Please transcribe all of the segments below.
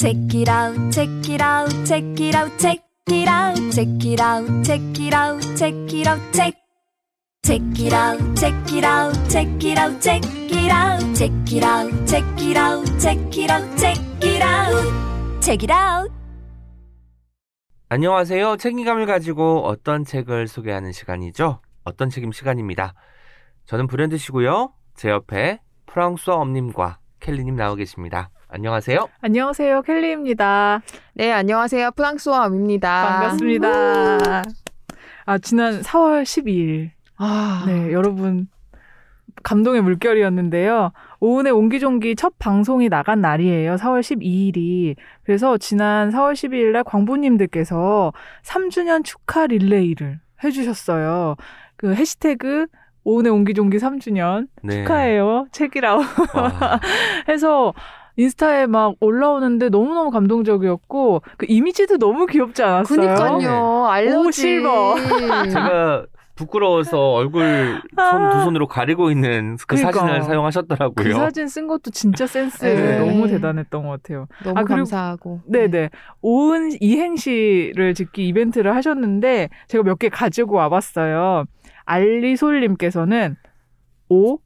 Check it out, check it out, check it out, check it out, check it out, check it out, check it out, check. Check it out, check it out, check it out, check it out, check it out, check it out, check it out, check it out, check it out. 안녕하세요. 책임감을 가지고 어떤 책을 소개하는 시간이죠. 어떤 책임 시간입니다. 저는 브랜드시고요. 제 옆에 프랑스어 엄님과 켈리님 나오 계십니다. 안녕하세요. 안녕하세요. 켈리입니다. 네, 안녕하세요. 프랑스와 엄입니다. 반갑습니다. 아, 지난 4월 12일. 아, 네, 여러분. 감동의 물결이었는데요. 오은의 옹기종기 첫 방송이 나간 날이에요. 4월 12일이. 그래서 지난 4월 12일 날 광부님들께서 3주년 축하 릴레이를 해주셨어요. 그 해시태그 오은의 옹기종기 3주년 네. 축하해요. 책이라고 와, 해서 인스타에 막 올라오는데 너무너무 감동적이었고 그 이미지도 너무 귀엽지 않았어요? 그니까요. 알러지. 오, 실버. 제가 부끄러워서 얼굴 손 두 손으로 가리고 있는 그 그러니까. 사진을 사용하셨더라고요. 그 사진 쓴 것도 진짜 센스 네. 너무 대단했던 것 같아요. 너무 아, 그리고- 감사하고. 네네. 오은 이행시를 짓기 이벤트를 하셨는데 제가 몇 개 가지고 와봤어요. 알리솔님께서는 오,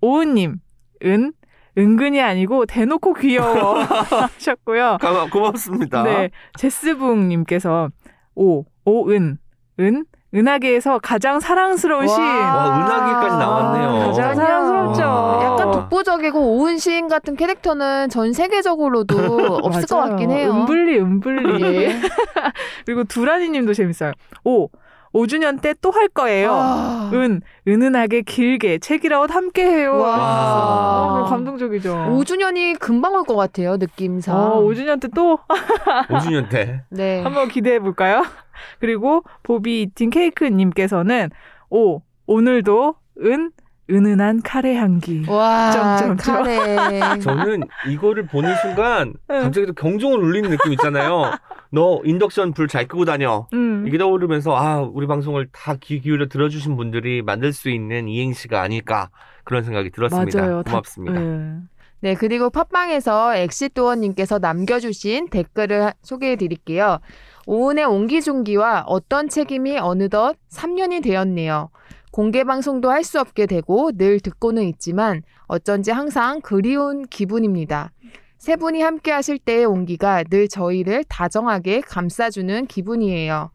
오은님, 은, 은근히 아니고 대놓고 귀여워 하셨고요. 가- 고맙습니다. 네. 제스붕님께서 오, 오은, 은, 은하계에서 가장 사랑스러운 와. 시인. 와, 은하계까지 나왔네요. 가장 사랑스럽죠. 와. 약간 독보적이고 오은 시인 같은 캐릭터는 전 세계적으로도 없을 것. 같긴 해요. 은블리, 은블리. 예. 그리고 두라니 님도 재밌어요. 오, 5주년 때 또 할 거예요. 와. 은, 은은하게 길게 책이라웃 함께 해요. 와. 아, 감동적이죠. 5주년이 금방 올 것 같아요, 느낌상. 어, 5주년 때 또 5주년 때. 네. 한번 기대해 볼까요? 그리고 보비 이팅 케이크 님께서는 오, 오늘도 은, 은은한 카레 향기. 와, 점점점. 카레. 저는 이거를 보는 순간 응. 갑자기 또 경종을 울리는 느낌 있잖아요. 너 인덕션 불 잘 끄고 다녀. 음. 이게 떠오르면서 아 우리 방송을 다 귀 기울여 들어주신 분들이 만들 수 있는 이행시가 아닐까 그런 생각이 들었습니다. 맞아요. 다- 고맙습니다. 네. 네, 그리고 팟빵에서 엑시도어님께서 남겨주신 댓글을 소개해 드릴게요. 오은의 옹기종기와 어떤 책임이 어느덧 3년이 되었네요. 공개 방송도 할 수 없게 되고 늘 듣고는 있지만 어쩐지 항상 그리운 기분입니다. 세 분이 함께 하실 때의 온기가 늘 저희를 다정하게 감싸주는 기분이에요.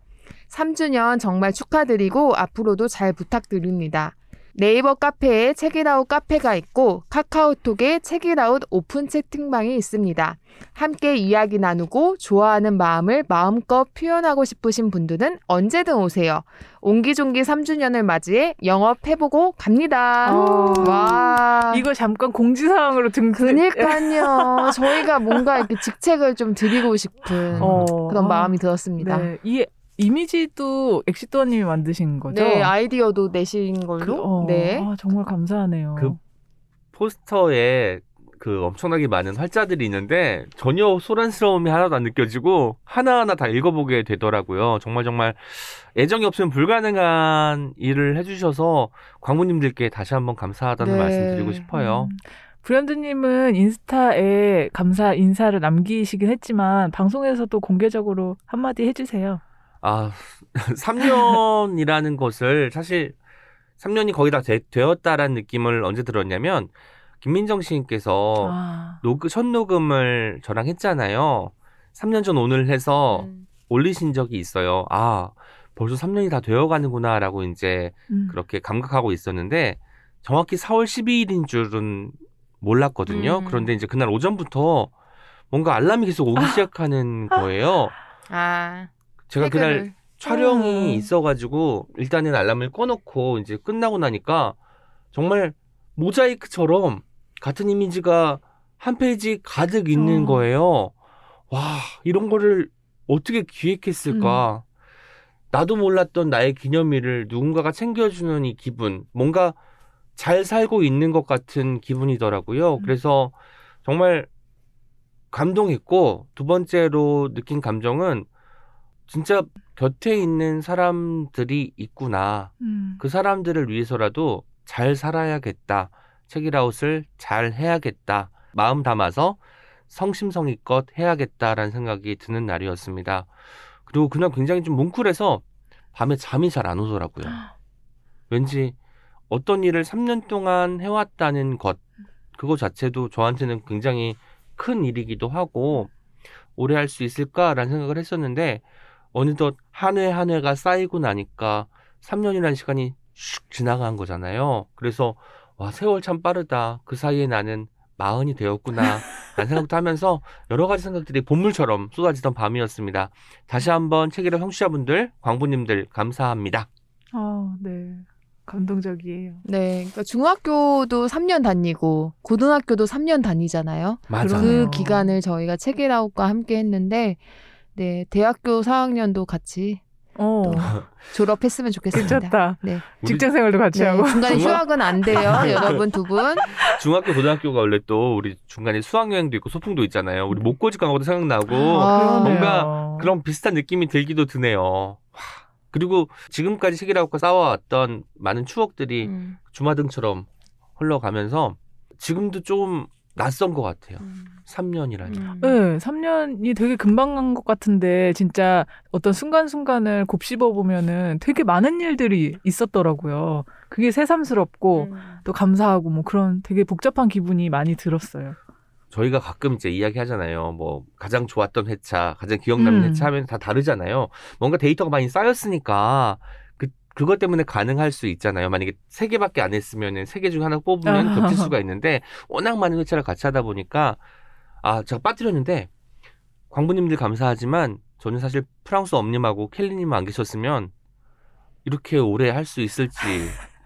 3주년 정말 축하드리고 앞으로도 잘 부탁드립니다. 네이버 카페에 책이라웃 카페가 있고 카카오톡에 책이라웃 오픈 채팅방이 있습니다. 함께 이야기 나누고 좋아하는 마음을 마음껏 표현하고 싶으신 분들은 언제든 오세요. 옹기종기 3주년을 맞이해 영업해보고 갑니다. 어. 와. 이거 잠깐 공지사항으로 등 그니까요. 저희가 뭔가 이렇게 직책을 좀 드리고 싶은 어. 그런 아, 마음이 들었습니다. 네. 네. 이 이미지도 엑시도어님이 만드신 거죠? 아이디어도 내신 걸로. 그, 어, 네. 아, 정말 감사하네요. 그 포스터에 그 엄청나게 많은 활자들이 있는데 전혀 소란스러움이 하나도 안 느껴지고 하나하나 다 읽어보게 되더라고요. 정말 정말 애정이 없으면 불가능한 일을 해주셔서 광부님들께 다시 한번 감사하다는 네. 말씀드리고 싶어요. 음. 브랜드님은 인스타에 감사 인사를 남기시긴 했지만 방송에서도 공개적으로 한마디 해주세요. 아, 3년이라는 것을 사실 3년이 거의 다 되, 되었다라는 느낌을 언제 들었냐면 김민정 시인께서 아, 녹, 첫 녹음을 저랑 했잖아요. 3년 전 오늘 해서 음. 올리신 적이 있어요. 아, 벌써 3년이 다 되어 가는구나라고 이제 음. 그렇게 감각하고 있었는데 정확히 4월 12일인 줄은 몰랐거든요. 음. 그런데 이제 그날 오전부터 뭔가 알람이 계속 오기 시작하는 거예요. 아. 제가 그날. 촬영이 음. 있어가지고 일단은 알람을 꺼놓고 이제 끝나고 나니까 정말 모자이크처럼 같은 이미지가 한 페이지 가득 있는 어. 거예요. 와 이런 거를 어떻게 기획했을까? 나도 몰랐던 나의 기념일을 누군가가 챙겨주는 이 기분, 뭔가 잘 살고 있는 것 같은 기분이더라고요. 음. 그래서 정말 감동했고 두 번째로 느낀 감정은 진짜 곁에 있는 사람들이 있구나. 음. 그 사람들을 위해서라도 잘 살아야겠다. 책이라웃을 잘 해야겠다. 마음 담아서 성심성의껏 해야겠다라는 생각이 드는 날이었습니다. 그리고 그날 굉장히 좀 뭉클해서 밤에 잠이 잘 안 오더라고요. 왠지 어떤 일을 3년 동안 해왔다는 것, 그거 자체도 저한테는 굉장히 큰 일이기도 하고, 오래 할 수 있을까라는 생각을 했었는데, 어느덧 한해한 해가 쌓이고 나니까 3년이라는 시간이 슉 지나간 거잖아요. 그래서, 와, 세월 참 빠르다. 그 사이에 나는 마흔이 되었구나. 라는 생각도 하면서 여러 가지 생각들이 본물처럼 쏟아지던 밤이었습니다. 다시 한번 책이라 청취자분들, 광부님들 감사합니다. 아, 네. 감동적이에요. 네. 그러니까 중학교도 3년 다니고 고등학교도 3년 다니잖아요. 맞아요. 그 기간을 저희가 책이라웃과 함께 했는데 네, 대학교 4학년도 같이 어, 또 졸업했으면 좋겠습니다. 괜찮다. 네. 직장 생활도 같이 네, 하고. 중간에 중학- 휴학은 안 돼요, 여러분 두 분. 중학교, 고등학교가 원래 또 우리 중간에 수학여행도 있고 소풍도 있잖아요. 우리 목고지 광고도 생각나고 아, 뭔가 그런 비슷한 느낌이 들기도 드네요. 와, 그리고 지금까지 책이라웃과 싸워왔던 많은 추억들이 음, 주마등처럼 흘러가면서 지금도 좀 낯선 것 같아요. 음, 3년이라니. 음. 네, 3년이 되게 금방 간 것 같은데 진짜 어떤 순간순간을 곱씹어 보면은 되게 많은 일들이 있었더라고요. 그게 새삼스럽고 음. 또 감사하고 뭐 그런 되게 복잡한 기분이 많이 들었어요. 저희가 가끔 이제 이야기 하잖아요. 뭐 가장 좋았던 회차, 가장 기억 남는 음. 회차 하면 다 다르잖아요. 뭔가 데이터가 많이 쌓였으니까 그 그것 때문에 가능할 수 있잖아요. 만약에 세 개밖에 안 했으면은 세 개 중에 하나 뽑으면 아. 겹칠 수가 있는데 워낙 많은 회차를 같이 하다 보니까 아 제가 빠뜨렸는데 광부님들 감사하지만 저는 사실 프랑스 엄님하고 켈리님 안 계셨으면 이렇게 오래 할 수 있을지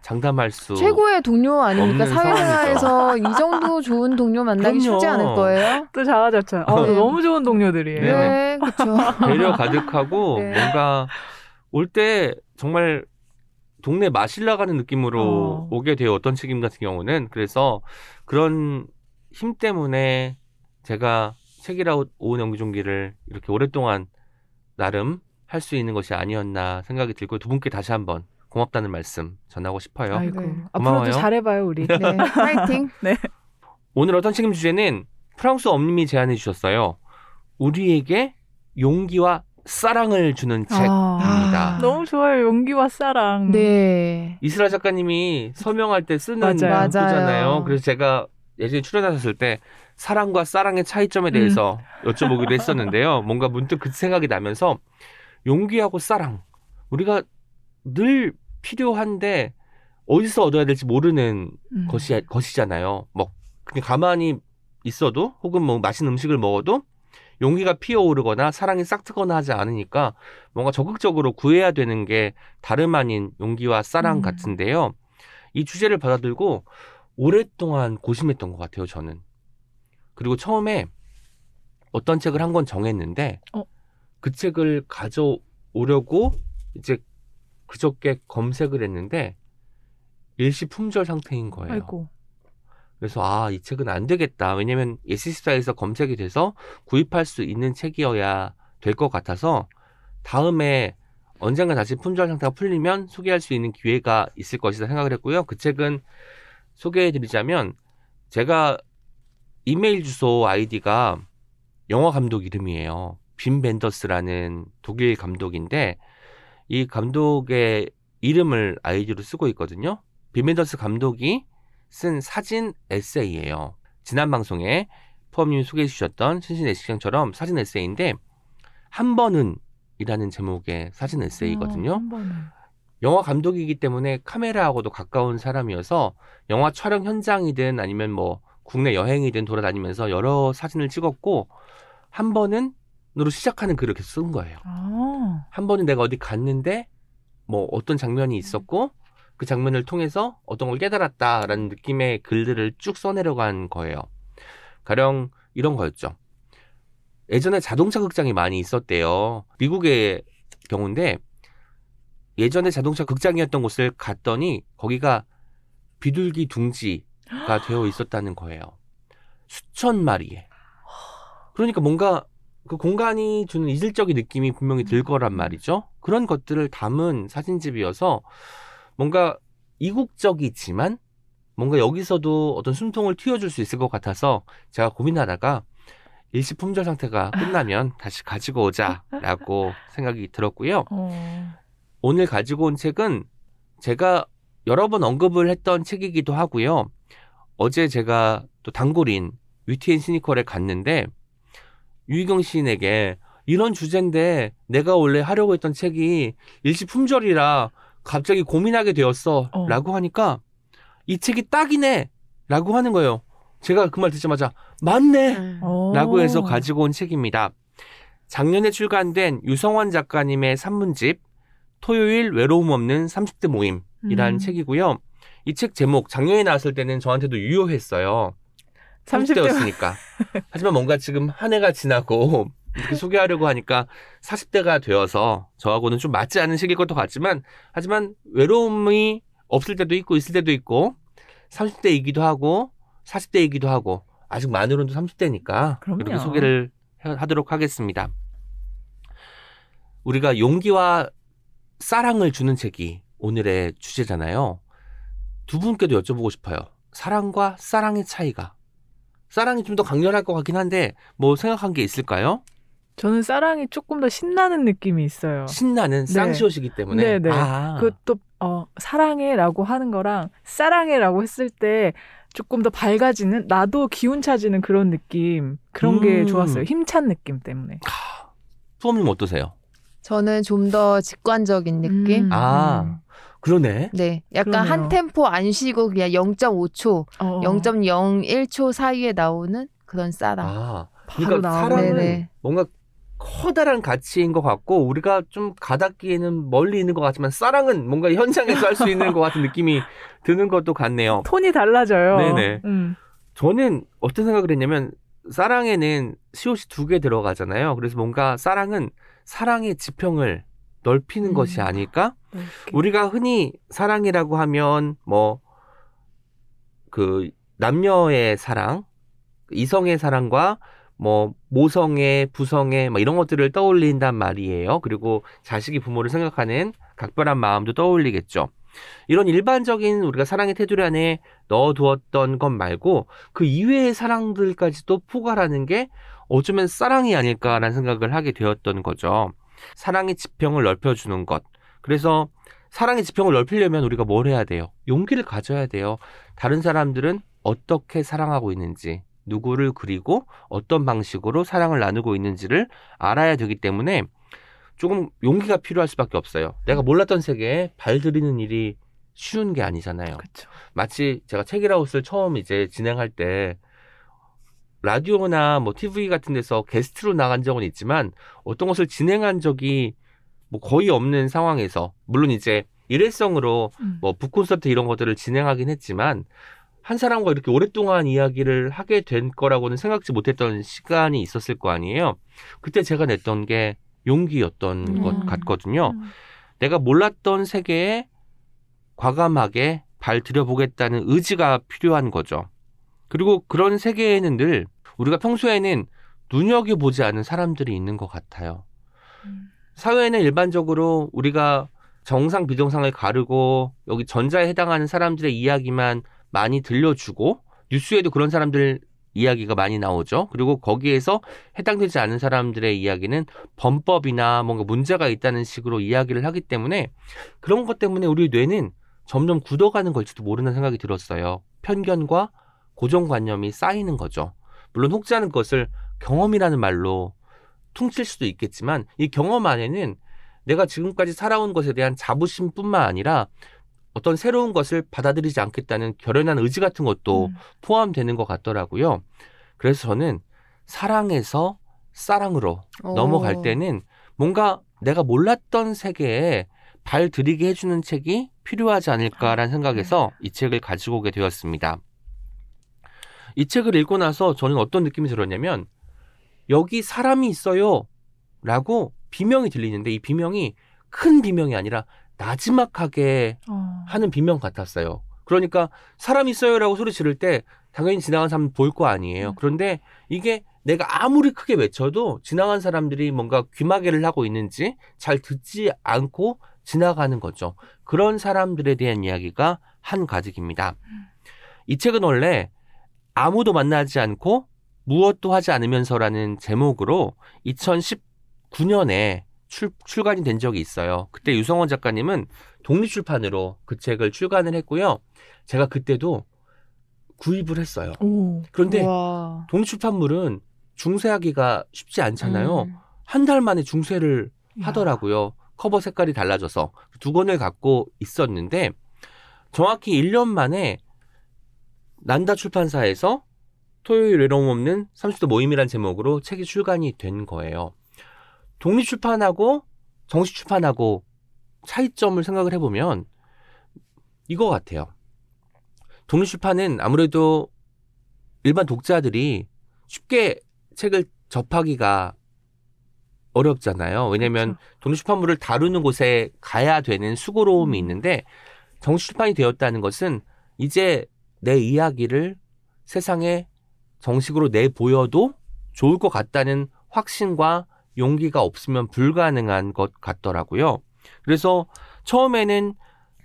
장담할 수 최고의 동료 아닙니까? 사회생활에서 이 정도 좋은 동료 만나기 그럼요. 쉽지 않을 거예요. 또 자화자찬. 어, 네. 너무 좋은 동료들이에요. 네. 네, 그렇죠. 배려 가득하고 네. 뭔가 올 때 정말 동네 마실 나가는 느낌으로 어. 오게 돼요. 어떤 책임 같은 경우는 그래서 그런 힘 때문에 제가 책이라웃 오은 연기종기를 이렇게 오랫동안 나름 할 수 있는 것이 아니었나 생각이 들고 두 분께 다시 한번 고맙다는 말씀 전하고 싶어요. 아이고. 네. 앞으로도 고마워요. 잘해봐요, 우리. 네, 파이팅. 오늘 어떤 책임 주제는 프랑스 엄님이 제안해 주셨어요. 우리에게 용기와 사랑을 주는 책. 아, 책입니다. 너무 좋아요. 용기와 사랑. 네. 이스라 작가님이 서명할 때 쓰는 맞아요. 맞아요. 그래서 제가 예전에 출연하셨을 때 사랑과 사랑의 차이점에 대해서 여쭤보기도 했었는데요. 뭔가 문득 그 생각이 나면서 용기하고 사랑 우리가 늘 필요한데 어디서 얻어야 될지 모르는 음. 것이 것이잖아요. 뭐 그냥 가만히 있어도 혹은 뭐 맛있는 음식을 먹어도 용기가 피어오르거나 사랑이 싹트거나 하지 않으니까 뭔가 적극적으로 구해야 되는 게 다름 아닌 용기와 사랑 음. 같은데요. 이 주제를 받아들고 오랫동안 고심했던 것 같아요. 저는 그리고 처음에 어떤 책을 한 권 정했는데 어? 그 책을 가져오려고 이제 그저께 검색을 했는데 일시 품절 상태인 거예요. 아이고. 그래서 아, 이 책은 안 되겠다. 왜냐면 예스24에서 검색이 돼서 구입할 수 있는 책이어야 될 것 같아서 다음에 언젠가 다시 품절 상태가 풀리면 소개할 수 있는 기회가 있을 것이다 생각을 했고요. 그 책은 소개해 드리자면 제가 이메일 주소 아이디가 영화 감독 이름이에요. 빈 벤더스라는 독일 감독인데 이 감독의 이름을 아이디로 쓰고 있거든요. 빈 벤더스 감독이 쓴 사진 에세이예요. 지난 방송에 포함님이 소개해 주셨던 신신 애시장처럼 사진 에세이인데 한 번은 이라는 제목의 사진 에세이거든요. 어. 영화 감독이기 때문에 카메라하고도 가까운 사람이어서 영화 촬영 현장이든 아니면 뭐 국내 여행이든 돌아다니면서 여러 사진을 찍었고 한 번은 으로 시작하는 글을 계속 쓴 거예요. 아. 한 번은 내가 어디 갔는데 뭐 어떤 장면이 있었고 그 장면을 통해서 어떤 걸 깨달았다라는 느낌의 글들을 쭉 써내려간 거예요. 가령 이런 거였죠. 예전에 자동차 극장이 많이 있었대요. 미국의 경우인데 예전에 자동차 극장이었던 곳을 갔더니 거기가 비둘기 둥지가 되어 있었다는 거예요. 수천 마리에. 그러니까 뭔가 그 공간이 주는 이질적인 느낌이 분명히 들 거란 말이죠. 그런 것들을 담은 사진집이어서 뭔가 이국적이지만 뭔가 여기서도 어떤 숨통을 틔워줄 수 있을 것 같아서 제가 고민하다가 일시 품절 상태가 끝나면 다시 가지고 오자라고 생각이 들었고요. 어. 오늘 가지고 온 책은 제가 여러 번 언급을 했던 책이기도 하고요. 어제 제가 또 단골인 위티앤 시니컬에 갔는데 유희경 시인에게 이런 주제인데 내가 원래 하려고 했던 책이 일시 품절이라 갑자기 고민하게 되었어 어. 라고 하니까 이 책이 딱이네 라고 하는 거예요. 제가 그 말 듣자마자 맞네 음. 어. 라고 해서 가지고 온 책입니다. 작년에 출간된 유성환 작가님의 산문집 토요일 외로움 없는 30대 모임이라는 음. 책이고요. 이 책 제목 작년에 나왔을 때는 저한테도 유효했어요. 30대 30대였으니까. 하지만 뭔가 지금 한 해가 지나고 이렇게 소개하려고 하니까 40대가 되어서 저하고는 좀 맞지 않은 시기일 것도 같지만 하지만 외로움이 없을 때도 있고 있을 때도 있고 30대이기도 하고 40대이기도 하고 아직 만으로도 30대니까 그럼요. 이렇게 소개를 해- 하도록 하겠습니다. 우리가 용기와 사랑을 주는 책이 오늘의 주제잖아요. 두 분께도 여쭤보고 싶어요. 사랑과 사랑의 차이가. 사랑이 좀 더 강렬할 것 같긴 한데 뭐 생각한 게 있을까요? 저는 사랑이 조금 더 신나는 느낌이 있어요. 신나는 네. 쌍시옷이기 때문에. 네, 네. 아, 그것도 어, 사랑해라고 하는 거랑 사랑해라고 했을 때 조금 더 밝아지는 나도 기운 차지는 그런 느낌 그런 게 음. 좋았어요. 힘찬 느낌 때문에. 푸엄님 어떠세요? 저는 좀 더 직관적인 느낌? 음. 아, 그러네. 네. 약간 그러네요. 한 템포 안 쉬고 그냥 0.5초, 어. 0.01초 사이에 나오는 그런 사랑. 아, 그러니까. 사랑은 네네. 뭔가 커다란 가치인 것 같고 우리가 좀 가닿기에는 멀리 있는 것 같지만 사랑은 뭔가 현장에서 할 수 있는 것 같은 느낌이 드는 것도 같네요. 톤이 달라져요. 네네. 음. 저는 어떤 생각을 했냐면 사랑에는 시옷이 두 개 들어가잖아요. 그래서 뭔가 사랑은 사랑의 지평을 넓히는 음. 것이 아닐까? 이렇게. 우리가 흔히 사랑이라고 하면 뭐 그 남녀의 사랑, 이성의 사랑과 뭐 모성애, 부성애 뭐 이런 것들을 떠올린단 말이에요. 그리고 자식이 부모를 생각하는 각별한 마음도 떠올리겠죠. 이런 일반적인 우리가 사랑의 테두리 안에 넣어두었던 것 말고 그 이외의 사랑들까지도 포괄하는 게 어쩌면 사랑이 아닐까라는 생각을 하게 되었던 거죠. 사랑의 지평을 넓혀주는 것. 그래서 사랑의 지평을 넓히려면 우리가 뭘 해야 돼요? 용기를 가져야 돼요. 다른 사람들은 어떻게 사랑하고 있는지, 누구를 그리고 어떤 방식으로 사랑을 나누고 있는지를 알아야 되기 때문에 조금 용기가 필요할 수밖에 없어요. 내가 몰랐던 세계에 발 들이는 일이 쉬운 게 아니잖아요. 그쵸. 마치 제가 책이라우스를 처음 이제 진행할 때 라디오나 뭐 TV 같은 데서 게스트로 나간 적은 있지만 어떤 것을 진행한 적이 뭐 거의 없는 상황에서 물론 이제 일회성으로 음. 뭐 북콘서트 이런 것들을 진행하긴 했지만 한 사람과 이렇게 오랫동안 이야기를 하게 된 거라고는 생각지 못했던 시간이 있었을 거 아니에요. 그때 제가 냈던 게 용기였던 음. 것 같거든요. 음. 내가 몰랐던 세계에 과감하게 발 들여보겠다는 의지가 필요한 거죠. 그리고 그런 세계에는 늘 우리가 평소에는 눈여겨보지 않은 사람들이 있는 것 같아요. 음. 사회에는 일반적으로 우리가 정상, 비정상을 가르고 여기 전자에 해당하는 사람들의 이야기만 많이 들려주고 뉴스에도 그런 사람들 이야기가 많이 나오죠. 그리고 거기에서 해당되지 않은 사람들의 이야기는 범법이나 뭔가 문제가 있다는 식으로 이야기를 하기 때문에 그런 것 때문에 우리 뇌는 점점 굳어가는 걸지도 모르는 생각이 들었어요. 편견과 고정관념이 쌓이는 거죠. 물론 혹지 않은 것을 경험이라는 말로 퉁칠 수도 있겠지만 이 경험 안에는 내가 지금까지 살아온 것에 대한 자부심뿐만 아니라 어떤 새로운 것을 받아들이지 않겠다는 결연한 의지 같은 것도 음. 포함되는 것 같더라고요. 그래서 저는 사랑에서 사랑으로 어. 넘어갈 때는 뭔가 내가 몰랐던 세계에 발 들이게 해주는 책이 필요하지 않을까라는 생각에서 이 책을 가지고 오게 되었습니다. 이 책을 읽고 나서 저는 어떤 느낌이 들었냐면 여기 사람이 있어요 라고 비명이 들리는데 이 비명이 큰 비명이 아니라 나지막하게 어. 하는 비명 같았어요. 그러니까 사람 있어요라고 소리 지를 때 당연히 지나간 사람 볼거 아니에요. 음. 그런데 이게 내가 아무리 크게 외쳐도 지나간 사람들이 뭔가 귀마개를 하고 있는지 잘 듣지 않고 지나가는 거죠. 그런 사람들에 대한 이야기가 한 가득입니다. 이 책은 원래 아무도 만나지 않고 무엇도 하지 않으면서라는 제목으로 2019년에 출, 출간이 된 적이 있어요. 그때 유성원 작가님은 독립출판으로 그 책을 출간을 했고요. 제가 그때도 구입을 했어요. 오. 그런데 우와. 독립출판물은 중세하기가 쉽지 않잖아요. 음. 한달 만에 중세를 야. 하더라고요. 커버 색깔이 달라져서 두 권을 갖고 있었는데 정확히 1년 만에 난다 출판사에서 토요일 외로움 없는 30대 모임이란 제목으로 책이 출간이 된 거예요. 독립 출판하고 정식 출판하고 차이점을 생각을 해보면 이거 같아요. 독립 출판은 아무래도 일반 독자들이 쉽게 책을 접하기가 어렵잖아요. 왜냐면 독립 출판물을 다루는 곳에 가야 되는 수고로움이 음. 있는데 정식 출판이 되었다는 것은 이제 내 이야기를 세상에 정식으로 내 보여도 좋을 것 같다는 확신과 용기가 없으면 불가능한 것 같더라고요. 그래서 처음에는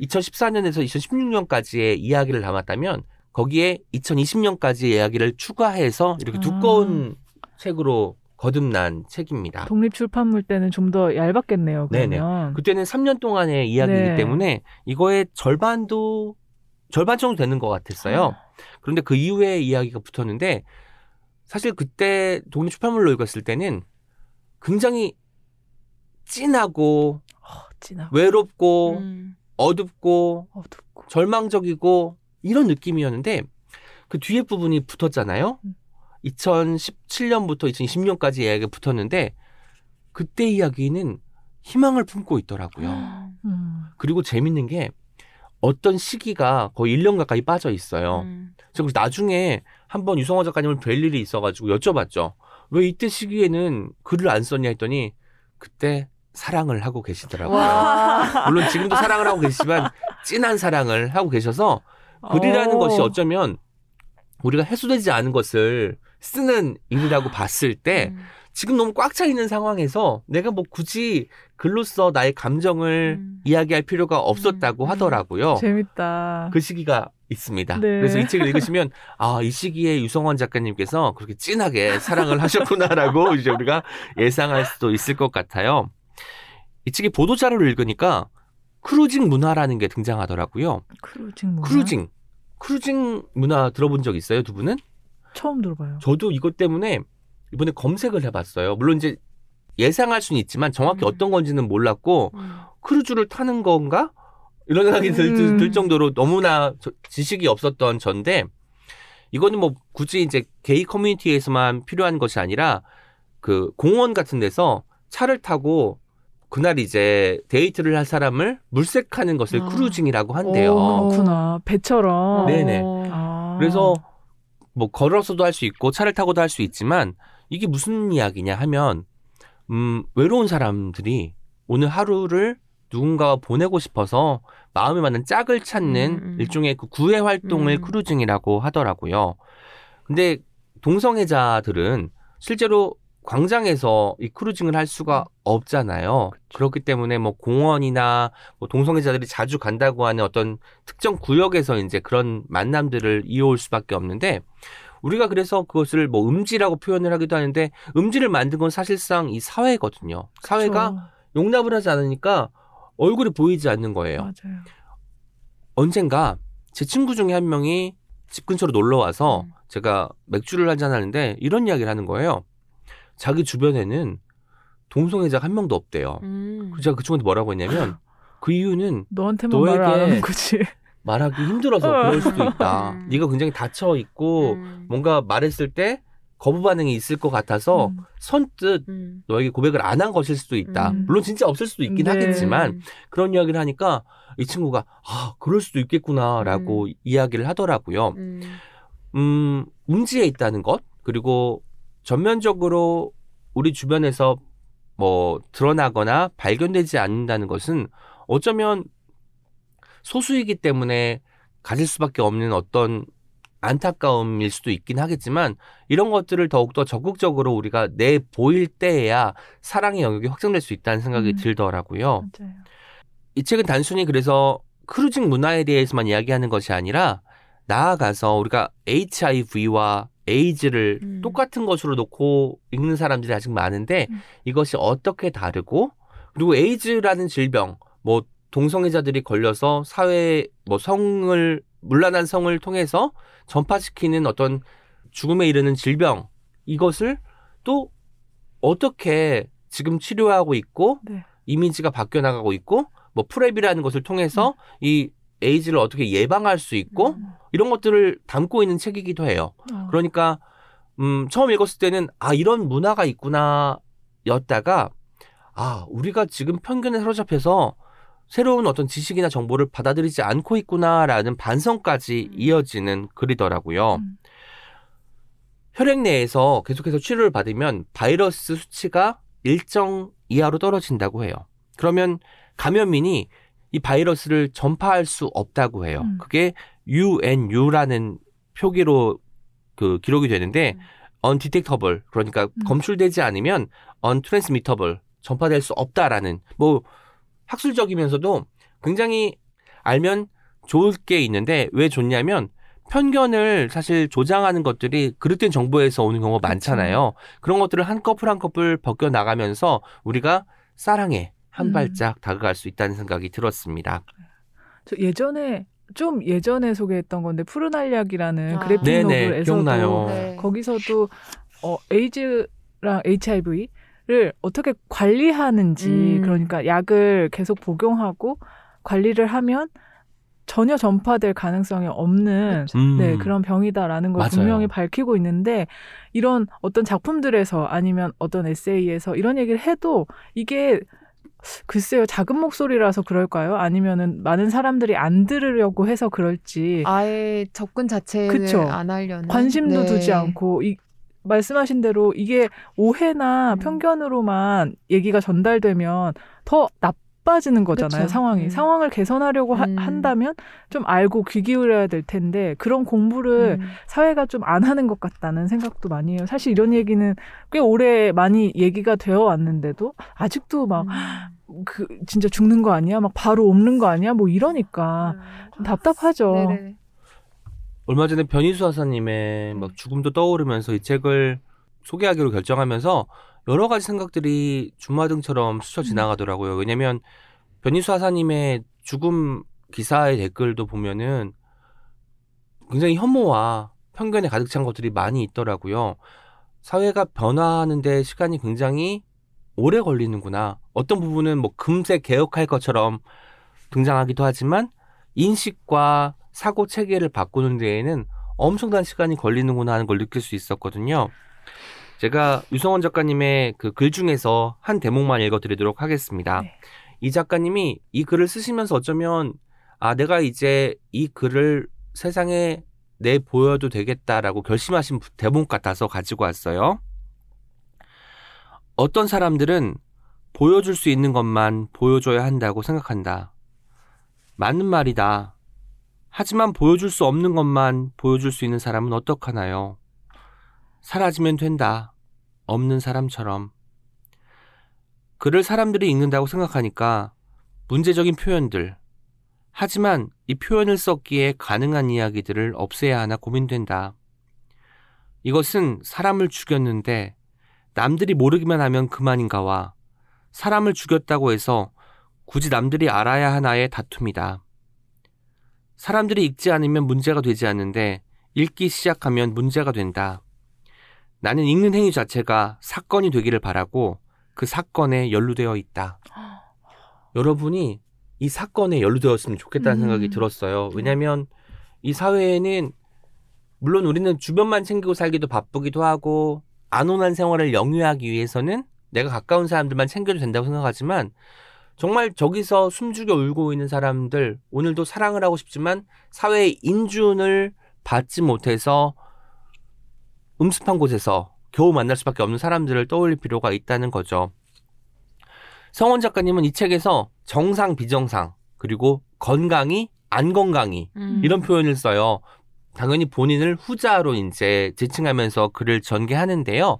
2014년에서 2016년까지의 이야기를 담았다면 거기에 2020년까지의 이야기를 추가해서 이렇게 아. 두꺼운 책으로 거듭난 책입니다. 독립 출판물 때는 좀 더 얇았겠네요. 네네. 그러면. 그때는 3년 동안의 이야기이기 네. 때문에 이거의 절반도 절반 정도 되는 것 같았어요. 그런데 그 이후에 이야기가 붙었는데 사실 그때 독립 출판물로 읽었을 때는 굉장히 찐하고 어, 진하고 외롭고 음. 어둡고 어둡고. 절망적이고 이런 느낌이었는데 그 뒤에 부분이 붙었잖아요. 음. 2017년부터 2020년까지 이야기가 붙었는데 그때 이야기는 희망을 품고 있더라고요. 음. 그리고 재밌는 게 어떤 시기가 거의 1년 가까이 빠져 있어요. 음. 그래서 나중에 한번 유성화 작가님을 뵐 일이 있어가지고 여쭤봤죠. 왜 이때 시기에는 글을 안 썼냐 했더니 그때 사랑을 하고 계시더라고요. 와. 물론 지금도 사랑을 하고 계시지만 찐한 사랑을 하고 계셔서 글이라는 어. 것이 어쩌면 우리가 해소되지 않은 것을 쓰는 일이라고 봤을 때 음. 지금 너무 꽉 차 있는 상황에서 내가 뭐 굳이 글로써 나의 감정을 음. 이야기할 필요가 없었다고 음. 하더라고요. 재밌다. 그 시기가 있습니다. 네. 그래서 이 책을 읽으시면 아, 이 시기에 유성원 작가님께서 그렇게 진하게 사랑을 하셨구나라고 이제 우리가 예상할 수도 있을 것 같아요. 이 책의 보도 자료를 읽으니까 cruising 문화라는 게 등장하더라고요. cruising 문화. Cruising. Cruising 문화 들어본 적 있어요, 두 분은? 처음 들어봐요. 저도 이것 때문에 이번에 검색을 해봤어요. 물론 이제 예상할 수는 있지만 정확히 음. 어떤 건지는 몰랐고 음. 크루즈를 타는 건가? 이런 생각이 들, 음. 들 정도로 너무나 저- 지식이 없었던 전데 이거는 뭐 굳이 이제 게이 커뮤니티에서만 필요한 것이 아니라 그 공원 같은 데서 차를 타고 그날 이제 데이트를 할 사람을 물색하는 것을 아. cruising이라고 한대요. 오. 그렇구나. 배처럼. 네네. 아. 그래서 뭐 걸어서도 할 수 있고 차를 타고도 할 수 있지만 이게 무슨 이야기냐 하면 음 외로운 사람들이 오늘 하루를 누군가와 보내고 싶어서 마음에 맞는 짝을 찾는 음, 음. 일종의 그 구애 활동을 음. cruising이라고 하더라고요. 근데 동성애자들은 실제로 광장에서 이 cruising을 할 수가 없잖아요. 그렇기 때문에 뭐 공원이나 뭐 동성애자들이 자주 간다고 하는 어떤 특정 구역에서 이제 그런 만남들을 이어올 수밖에 없는데 우리가 그래서 그것을 뭐 음지라고 표현을 하기도 하는데 음지를 만든 건 사실상 이 사회거든요. 사회가 그렇죠. 용납을 하지 않으니까 얼굴이 보이지 않는 거예요. 맞아요. 언젠가 제 친구 중에 한 명이 집 근처로 놀러 와서 음. 제가 맥주를 한잔 하는데 이런 이야기를 하는 거예요. 자기 주변에는 동성애자가 한 명도 없대요. 음. 그래서 제가 그 친구한테 뭐라고 했냐면 그 이유는 너한테만 말을 안 하는 거지. 말하기 힘들어서 그럴 수도 있다. 음. 네가 굉장히 닫혀 있고 음. 뭔가 말했을 때 거부 반응이 있을 것 같아서 음. 선뜻 음. 너에게 고백을 안 한 것일 수도 있다. 음. 물론 진짜 없을 수도 있긴 네. 하겠지만 그런 이야기를 하니까 이 친구가 아 그럴 수도 있겠구나라고 이야기를 하더라고요. 음. 음 음지에 있다는 것 그리고 전면적으로 우리 주변에서 뭐 드러나거나 발견되지 않는다는 것은 어쩌면 소수이기 때문에 가질 수밖에 없는 어떤 안타까움일 수도 있긴 하겠지만 이런 것들을 더욱더 적극적으로 우리가 내 보일 때에야 사랑의 영역이 확장될 수 있다는 생각이 음. 들더라고요. 맞아요. 이 책은 단순히 그래서 크루징 문화에 대해서만 이야기하는 것이 아니라 나아가서 우리가 HIV와 에이즈를 음. 똑같은 것으로 놓고 읽는 사람들이 아직 많은데 음. 이것이 어떻게 다르고 그리고 에이즈라는 질병 뭐 동성애자들이 걸려서 사회에 뭐 성을 문란한 성을 통해서 전파시키는 어떤 죽음에 이르는 질병 이것을 또 어떻게 지금 치료하고 있고 네. 이미지가 바뀌어 나가고 있고 뭐 프랩이라는 것을 통해서 이 에이즈를 어떻게 예방할 수 있고 음. 이런 것들을 담고 있는 책이기도 해요. 어. 그러니까 음 처음 읽었을 때는 아 이런 문화가 있구나 였다가 아 우리가 지금 편견에 사로잡혀서 새로운 어떤 지식이나 정보를 받아들이지 않고 있구나라는 반성까지 음. 이어지는 글이더라고요. 음. 혈액 내에서 계속해서 치료를 받으면 바이러스 수치가 일정 이하로 떨어진다고 해요. 그러면 감염인이 이 바이러스를 전파할 수 없다고 해요. 음. 그게 UNU라는 표기로 그 기록이 되는데 음. undetectable 그러니까 음. 검출되지 않으면 untransmittable 전파될 수 없다라는 뭐 학술적이면서도 굉장히 알면 좋을 게 있는데 왜 좋냐면 편견을 사실 조장하는 것들이 그릇된 정보에서 오는 경우가 많잖아요. 그런 것들을 한 커플 한 커플 벗겨 나가면서 우리가 사랑에 한 음. 발짝 다가갈 수 있다는 생각이 들었습니다. 저 예전에 좀 예전에 소개했던 건데 푸른 알약이라는 아. 그래픽 네네, 노블에서도 기억나요. 네. 거기서도 어, 에이즈랑 HIV 를 어떻게 관리하는지 음. 그러니까 약을 계속 복용하고 관리를 하면 전혀 전파될 가능성이 없는 음. 네, 그런 병이다라는 걸 맞아요. 분명히 밝히고 있는데 이런 어떤 작품들에서 아니면 어떤 에세이에서 이런 얘기를 해도 이게 글쎄요 작은 목소리라서 그럴까요? 아니면은 많은 사람들이 안 들으려고 해서 그럴지 아예 접근 자체를 그쵸. 안 하려는 관심도 네. 두지 않고 이 말씀하신 대로 이게 오해나 음. 편견으로만 얘기가 전달되면 더 나빠지는 거잖아요 그쵸. 상황이 음. 상황을 개선하려고 하- 음. 한다면 좀 알고 귀 기울여야 될 텐데 그런 공부를 음. 사회가 좀 안 하는 것 같다는 생각도 많이 해요 사실 이런 얘기는 꽤 오래 많이 얘기가 되어 왔는데도 아직도 막그 음. 진짜 죽는 거 아니야 막 바로 옵는 거 아니야 뭐 이러니까 좀 답답하죠 네네. 얼마 전에 변희수 하사님의 막 죽음도 떠오르면서 이 책을 소개하기로 결정하면서 여러 가지 생각들이 주마등처럼 스쳐 지나가더라고요. 왜냐면 변희수 하사님의 죽음 기사의 댓글도 보면은 굉장히 혐오와 편견에 가득 찬 것들이 많이 있더라고요. 사회가 변화하는데 시간이 굉장히 오래 걸리는구나. 어떤 부분은 뭐 금세 개혁할 것처럼 등장하기도 하지만 인식과 사고 체계를 바꾸는 데에는 엄청난 시간이 걸리는구나 하는 걸 느낄 수 있었거든요. 제가 유성원 작가님의 그 글 중에서 한 대목만 읽어드리도록 하겠습니다. 네. 이 작가님이 이 글을 쓰시면서 어쩌면 아 내가 이제 이 글을 세상에 내 보여도 되겠다라고 결심하신 대목 같아서 가지고 왔어요. 어떤 사람들은 보여줄 수 있는 것만 보여줘야 한다고 생각한다. 맞는 말이다. 하지만 보여줄 수 없는 것만 보여줄 수 있는 사람은 어떡하나요? 사라지면 된다. 없는 사람처럼. 글을 사람들이 읽는다고 생각하니까 문제적인 표현들. 하지만 이 표현을 썼기에 가능한 이야기들을 없애야 하나 고민된다. 이것은 사람을 죽였는데 남들이 모르기만 하면 그만인가와 사람을 죽였다고 해서 굳이 남들이 알아야 하나의 다툼이다. 사람들이 읽지 않으면 문제가 되지 않는데 읽기 시작하면 문제가 된다. 나는 읽는 행위 자체가 사건이 되기를 바라고 그 사건에 연루되어 있다. 여러분이 이 사건에 연루되었으면 좋겠다는 음. 생각이 들었어요. 왜냐하면 이 사회에는 물론 우리는 주변만 챙기고 살기도 바쁘기도 하고 안온한 생활을 영위하기 위해서는 내가 가까운 사람들만 챙겨도 된다고 생각하지만 정말 저기서 숨죽여 울고 있는 사람들 오늘도 사랑을 하고 싶지만 사회의 인준을 받지 못해서 음습한 곳에서 겨우 만날 수밖에 없는 사람들을 떠올릴 필요가 있다는 거죠. 성원 작가님은 이 책에서 정상, 비정상, 그리고 건강이, 안 건강이 음. 이런 표현을 써요. 당연히 본인을 후자로 이제 지칭하면서 글을 전개하는데요.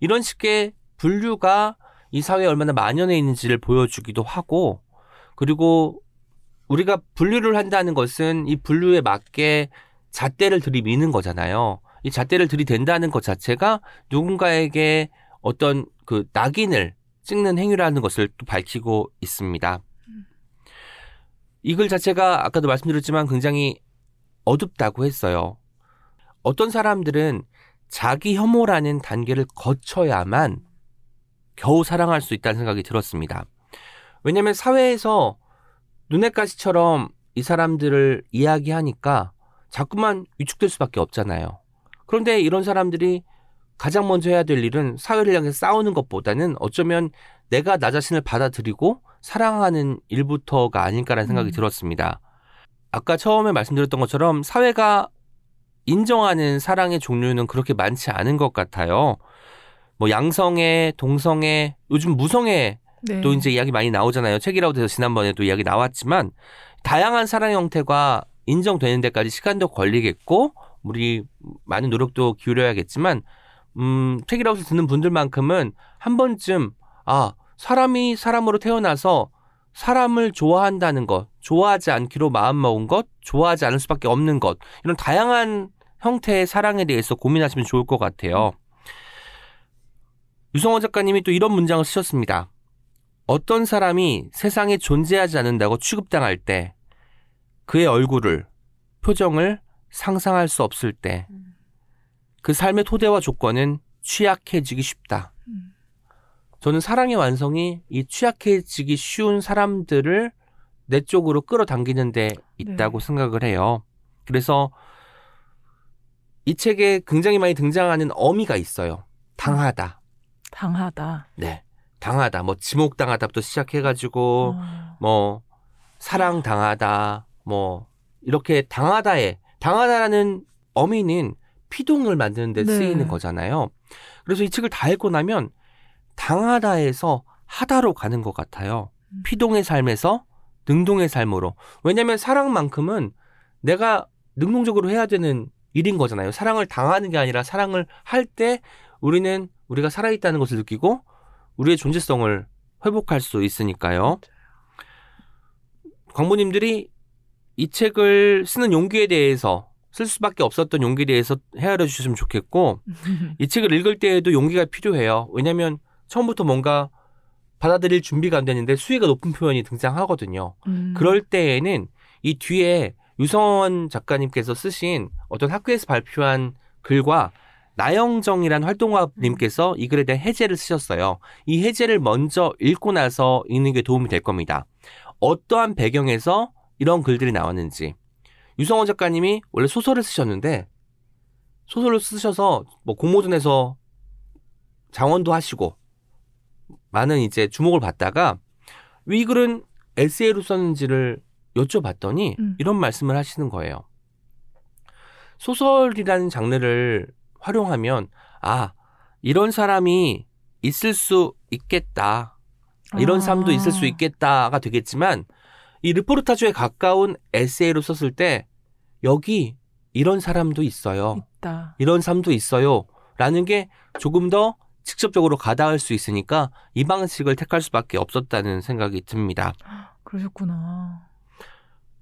이런 식의 분류가 이 사회에 얼마나 만연해 있는지를 보여주기도 하고, 그리고 우리가 분류를 한다는 것은 이 분류에 맞게 잣대를 들이미는 거잖아요. 이 잣대를 들이댄다는 것 자체가 누군가에게 어떤 그 낙인을 찍는 행위라는 것을 또 밝히고 있습니다. 이 글 자체가 아까도 말씀드렸지만 굉장히 어둡다고 했어요. 어떤 사람들은 자기 혐오라는 단계를 거쳐야만 겨우 사랑할 수 있다는 생각이 들었습니다. 왜냐하면 사회에서 눈엣 가시처럼 이 사람들을 이야기하니까 자꾸만 위축될 수밖에 없잖아요. 그런데 이런 사람들이 가장 먼저 해야 될 일은 사회를 향해 싸우는 것보다는 어쩌면 내가 나 자신을 받아들이고 사랑하는 일부터가 아닐까라는 생각이 음. 들었습니다. 아까 처음에 말씀드렸던 것처럼 사회가 인정하는 사랑의 종류는 그렇게 많지 않은 것 같아요. 뭐 양성애, 동성애, 요즘 무성애 네. 또 이제 이야기 많이 나오잖아요. 책이라고해서 지난번에도 이야기 나왔지만 다양한 사랑 형태가 인정되는 데까지 시간도 걸리겠고 우리 많은 노력도 기울여야겠지만 음, 책이라고 듣는 분들만큼은 한 번쯤 아 사람이 사람으로 태어나서 사람을 좋아한다는 것, 좋아하지 않기로 마음먹은 것, 좋아하지 않을 수밖에 없는 것 이런 다양한 형태의 사랑에 대해서 고민하시면 좋을 것 같아요. 유성원 작가님이 또 이런 문장을 쓰셨습니다. 어떤 사람이 세상에 존재하지 않는다고 취급당할 때 그의 얼굴을 표정을 상상할 수 없을 때 그 삶의 토대와 조건은 취약해지기 쉽다. 음. 저는 사랑의 완성이 이 취약해지기 쉬운 사람들을 내 쪽으로 끌어당기는 데 있다고 네. 생각을 해요. 그래서 이 책에 굉장히 많이 등장하는 어미가 있어요. 당하다. 당하다. 네. 당하다. 뭐 지목당하다부터 시작해 가지고 어. 뭐 사랑 당하다. 뭐 이렇게 당하다에 당하다라는 어미는 피동을 만드는 데 네. 쓰이는 거잖아요. 그래서 이 책을 다 읽고 나면 당하다에서 하다로 가는 것 같아요. 음. 피동의 삶에서 능동의 삶으로. 왜냐하면 사랑만큼은 내가 능동적으로 해야 되는 일인 거잖아요. 사랑을 당하는 게 아니라 사랑을 할 때 우리는 우리가 살아있다는 것을 느끼고 우리의 존재성을 회복할 수 있으니까요. 광부님들이 이 책을 쓰는 용기에 대해서 쓸 수밖에 없었던 용기에 대해서 헤아려 주셨으면 좋겠고 이 책을 읽을 때에도 용기가 필요해요. 왜냐하면 처음부터 뭔가 받아들일 준비가 안 되는데 수위가 높은 표현이 등장하거든요. 음. 그럴 때에는 이 뒤에 유성원 작가님께서 쓰신 어떤 학교에서 발표한 글과 나영정이란 활동가님께서 이 글에 대한 해제를 쓰셨어요. 이 해제를 먼저 읽고 나서 읽는 게 도움이 될 겁니다. 어떠한 배경에서 이런 글들이 나왔는지. 유성원 작가님이 원래 소설을 쓰셨는데 소설을 쓰셔서 뭐 공모전에서 장원도 하시고 많은 이제 주목을 받다가 왜이 글은 에세이로 썼는지를 여쭤봤더니 음. 이런 말씀을 하시는 거예요. 소설이라는 장르를 활용하면 아 이런 사람이 있을 수 있겠다. 이런 아. 사람도 있을 수 있겠다가 되겠지만 이 르포르타주에 가까운 에세이로 썼을 때 여기 이런 사람도 있어요. 있다. 이런 삶도 있어요. 라는 게 조금 더 직접적으로 가닿을 수 있으니까 이 방식을 택할 수밖에 없었다는 생각이 듭니다. 그러셨구나.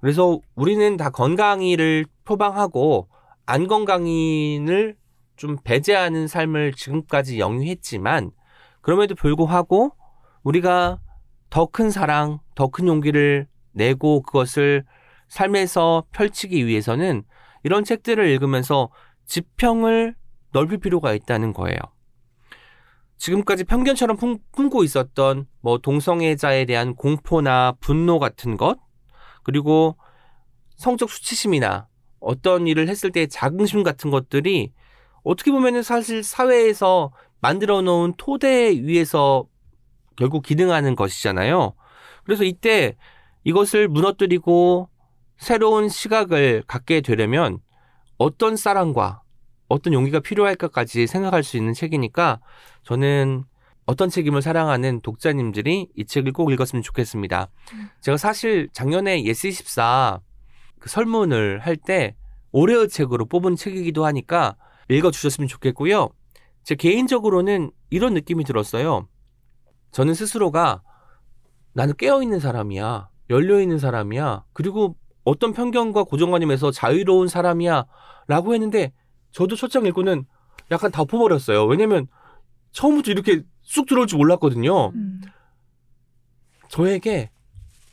그래서 우리는 다 건강이를 표방하고 안 건강인을 좀 배제하는 삶을 지금까지 영위했지만 그럼에도 불구하고 우리가 더 큰 사랑, 더 큰 용기를 내고 그것을 삶에서 펼치기 위해서는 이런 책들을 읽으면서 지평을 넓힐 필요가 있다는 거예요. 지금까지 편견처럼 품, 품고 있었던 뭐 동성애자에 대한 공포나 분노 같은 것, 그리고 성적 수치심이나 어떤 일을 했을 때의 자긍심 같은 것들이 어떻게 보면은 사실 사회에서 만들어 놓은 토대 위에서 결국 기능하는 것이잖아요. 그래서 이때 이것을 무너뜨리고 새로운 시각을 갖게 되려면 어떤 사랑과 어떤 용기가 필요할까까지 생각할 수 있는 책이니까 저는 어떤 책임을 사랑하는 독자님들이 이 책을 꼭 읽었으면 좋겠습니다. 제가 사실 작년에 예스24 그 설문을 할 때 올해의 책으로 뽑은 책이기도 하니까 읽어주셨으면 좋겠고요. 제 개인적으로는 이런 느낌이 들었어요. 저는 스스로가 나는 깨어있는 사람이야. 열려있는 사람이야. 그리고 어떤 편견과 고정관념에서 자유로운 사람이야. 라고 했는데 저도 첫장 읽고는 약간 다 엎어버렸어요. 왜냐면 처음부터 이렇게 쑥 들어올 줄 몰랐거든요. 음. 저에게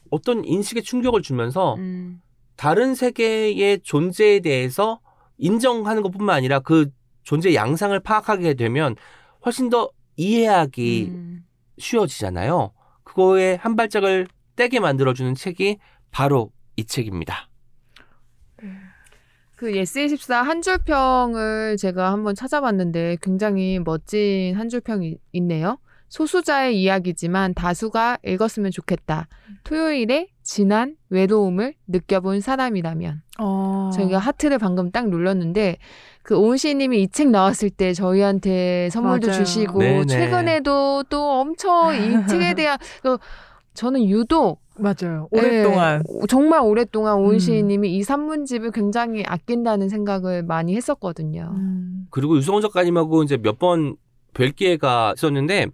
어떤 인식의 충격을 주면서 음. 다른 세계의 존재에 대해서 인정하는 것뿐만 아니라 그 존재 양상을 파악하게 되면 훨씬 더 이해하기 음. 쉬워지잖아요. 그거에 한 발짝을 떼게 만들어주는 책이 바로 이 책입니다. 그 예스24 한 줄평을 제가 한번 찾아봤는데 굉장히 멋진 한 줄평이 있네요. 소수자의 이야기지만 다수가 읽었으면 좋겠다. 토요일에 진한 외로움을 느껴본 사람이라면. 어. 저희가 하트를 방금 딱 눌렀는데 그 오은 씨님이 이 책 나왔을 때 저희한테 선물도 맞아요. 주시고 네네. 최근에도 또 엄청 이 책에 대한 그 저는 유독 맞아요. 오랫동안 예, 정말 오랫동안 오은 음. 시님이 이 산문집을 굉장히 아낀다는 생각을 많이 했었거든요. 음. 그리고 유성원 작가님하고 이제 몇 번 뵐 기회가 있었는데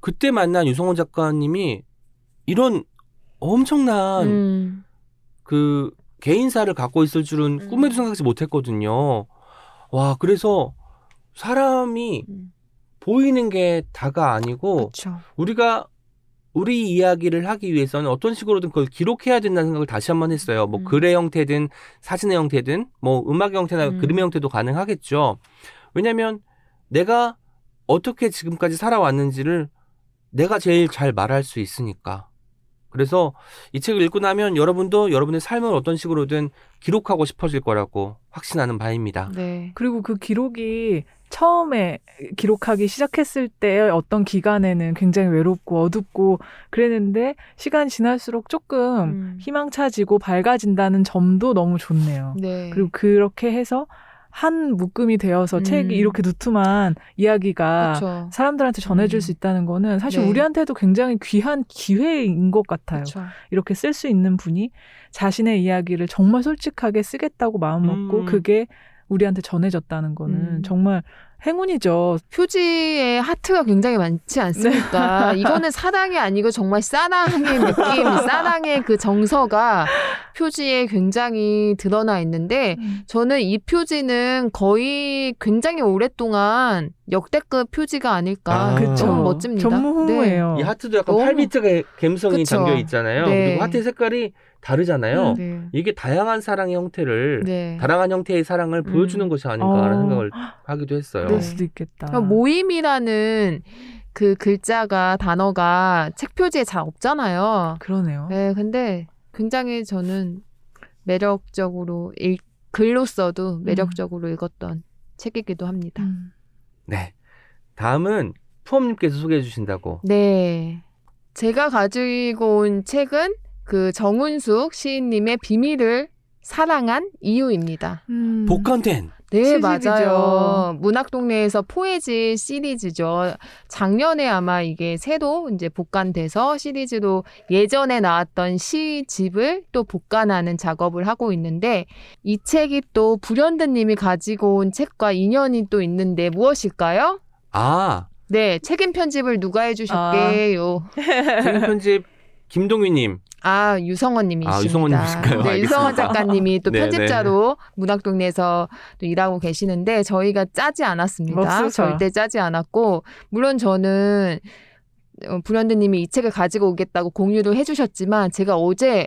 그때 만난 유성원 작가님이 이런 엄청난 음. 그 개인사를 갖고 있을 줄은 음. 꿈에도 생각하지 못했거든요. 와, 그래서 사람이 음. 보이는 게 다가 아니고 그렇죠. 우리가 우리 이야기를 하기 위해서는 어떤 식으로든 그걸 기록해야 된다는 생각을 다시 한 번 했어요. 뭐 음. 글의 형태든 사진의 형태든 뭐 음악 형태나 음. 그림의 형태도 가능하겠죠. 왜냐하면 내가 어떻게 지금까지 살아왔는지를 내가 제일 잘 말할 수 있으니까. 그래서 이 책을 읽고 나면 여러분도 여러분의 삶을 어떤 식으로든 기록하고 싶어질 거라고 확신하는 바입니다. 네. 그리고 그 기록이 처음에 기록하기 시작했을 때 어떤 기간에는 굉장히 외롭고 어둡고 그랬는데 시간이 지날수록 조금 음. 희망차지고 밝아진다는 점도 너무 좋네요. 네. 그리고 그렇게 해서 한 묶음이 되어서 음. 책이 이렇게 두툼한 이야기가 그렇죠. 사람들한테 전해줄 음. 수 있다는 거는 사실 네. 우리한테도 굉장히 귀한 기회인 것 같아요. 그렇죠. 이렇게 쓸 수 있는 분이 자신의 이야기를 정말 솔직하게 쓰겠다고 마음먹고 음. 그게 우리한테 전해졌다는 거는 음. 정말 행운이죠. 표지에 하트가 굉장히 많지 않습니까? 이거는 사랑이 아니고 정말 사랑의 느낌, 사랑의 그 정서가 표지에 굉장히 드러나 있는데 저는 이 표지는 거의 굉장히 오랫동안 역대급 표지가 아닐까. 아, 그쵸. 너무 멋집니다. 전무후무해요. 이 하트도 약간 너무- 8비트의 감성이. 담겨 있잖아요. 네. 그리고 하트의 색깔이 다르잖아요. 네. 이게 다양한 사랑의 형태를 네. 다양한 형태의 사랑을 음. 보여주는 것이 아닌가라는 어. 생각을 하기도 했어요. 그럴 수도 있겠다. 그러니까 모임이라는 그 글자가 단어가 책 표지에 잘 없잖아요. 그러네요. 네, 근데 굉장히 저는 매력적으로 읽, 글로써도 매력적으로 읽었던 책이기도 합니다. 음. 네. 다음은 푸엄님께서 소개해 주신다고. 네. 제가 가지고 온 책은 그 정운숙 시인님의 비밀을 사랑한 이유입니다. 음. 복간된 네, 시집이죠. 맞아요. 문학동네에서 포에지 시리즈죠. 작년에 아마 이게 새로 이제 복간돼서 시리즈로 예전에 나왔던 시집을 또 복간하는 작업을 하고 있는데 이 책이 또 불현듯님이 가지고 온 책과 인연이 또 있는데 무엇일까요? 아 네, 책임 편집을 누가 해주셨게요? 책임 편집 김동휘님. 아, 유성원님이십니다. 아, 유성원님이실까요? 네, 유성원. 작가님이 또 네, 편집자로 문학동네에서 또 일하고 계시는데 저희가 짜지 않았습니다. 맙소사. 절대 짜지 않았고 물론 저는 어, 불현듯님이 이 책을 가지고 오겠다고 공유를 해주셨지만 제가 어제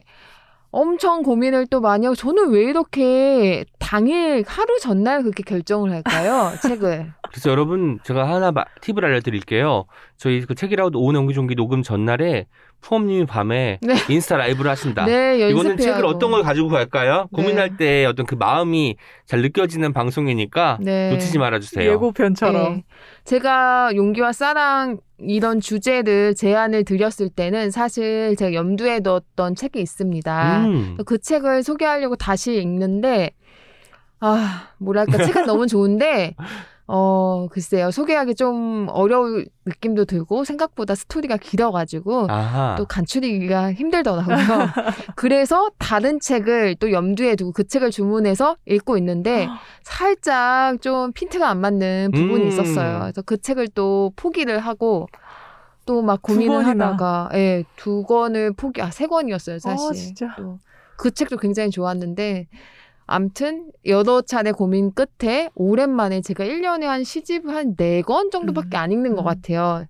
엄청 고민을 또 많이 하고 저는 왜 이렇게 당일 하루 전날 그렇게 결정을 할까요? 책을. 그래서 여러분 제가 하나 마- 팁을 알려드릴게요. 저희 그 책이라우드 오은 연기 종기 녹음 전날에 푸엄님이 밤에 네. 인스타 라이브를 하신다. 네, 이거는 책을. 어떤 걸 가지고 갈까요? 네. 고민할 때 어떤 그 마음이 잘 느껴지는 방송이니까 네. 놓치지 말아주세요. 예고편처럼. 네. 제가 용기와 사랑 이런 주제를 제안을 드렸을 때는 사실 제가 염두에 뒀던 책이 있습니다. 음. 그 책을 소개하려고 다시 읽는데 아 뭐랄까 책은 너무 좋은데 어 글쎄요 소개하기 좀 어려울 느낌도 들고 생각보다 스토리가 길어가지고 아하. 또 간추리기가 힘들더라고요. 그래서 다른 책을 또 염두에 두고 그 책을 주문해서 읽고 있는데 살짝 좀 핀트가 안 맞는 부분이 음. 있었어요. 그래서 그 책을 또 포기를 하고 또막두 고민을. 하다가 예, 두 권을 포기 아 세 권이었어요, 사실. 아, 진짜. 또그 책도 굉장히 좋았는데 암튼 여러 차례 고민 끝에 오랜만에 제가 1년에 한 시집 한 4권 정도밖에 안 읽는 것 음. 같아요.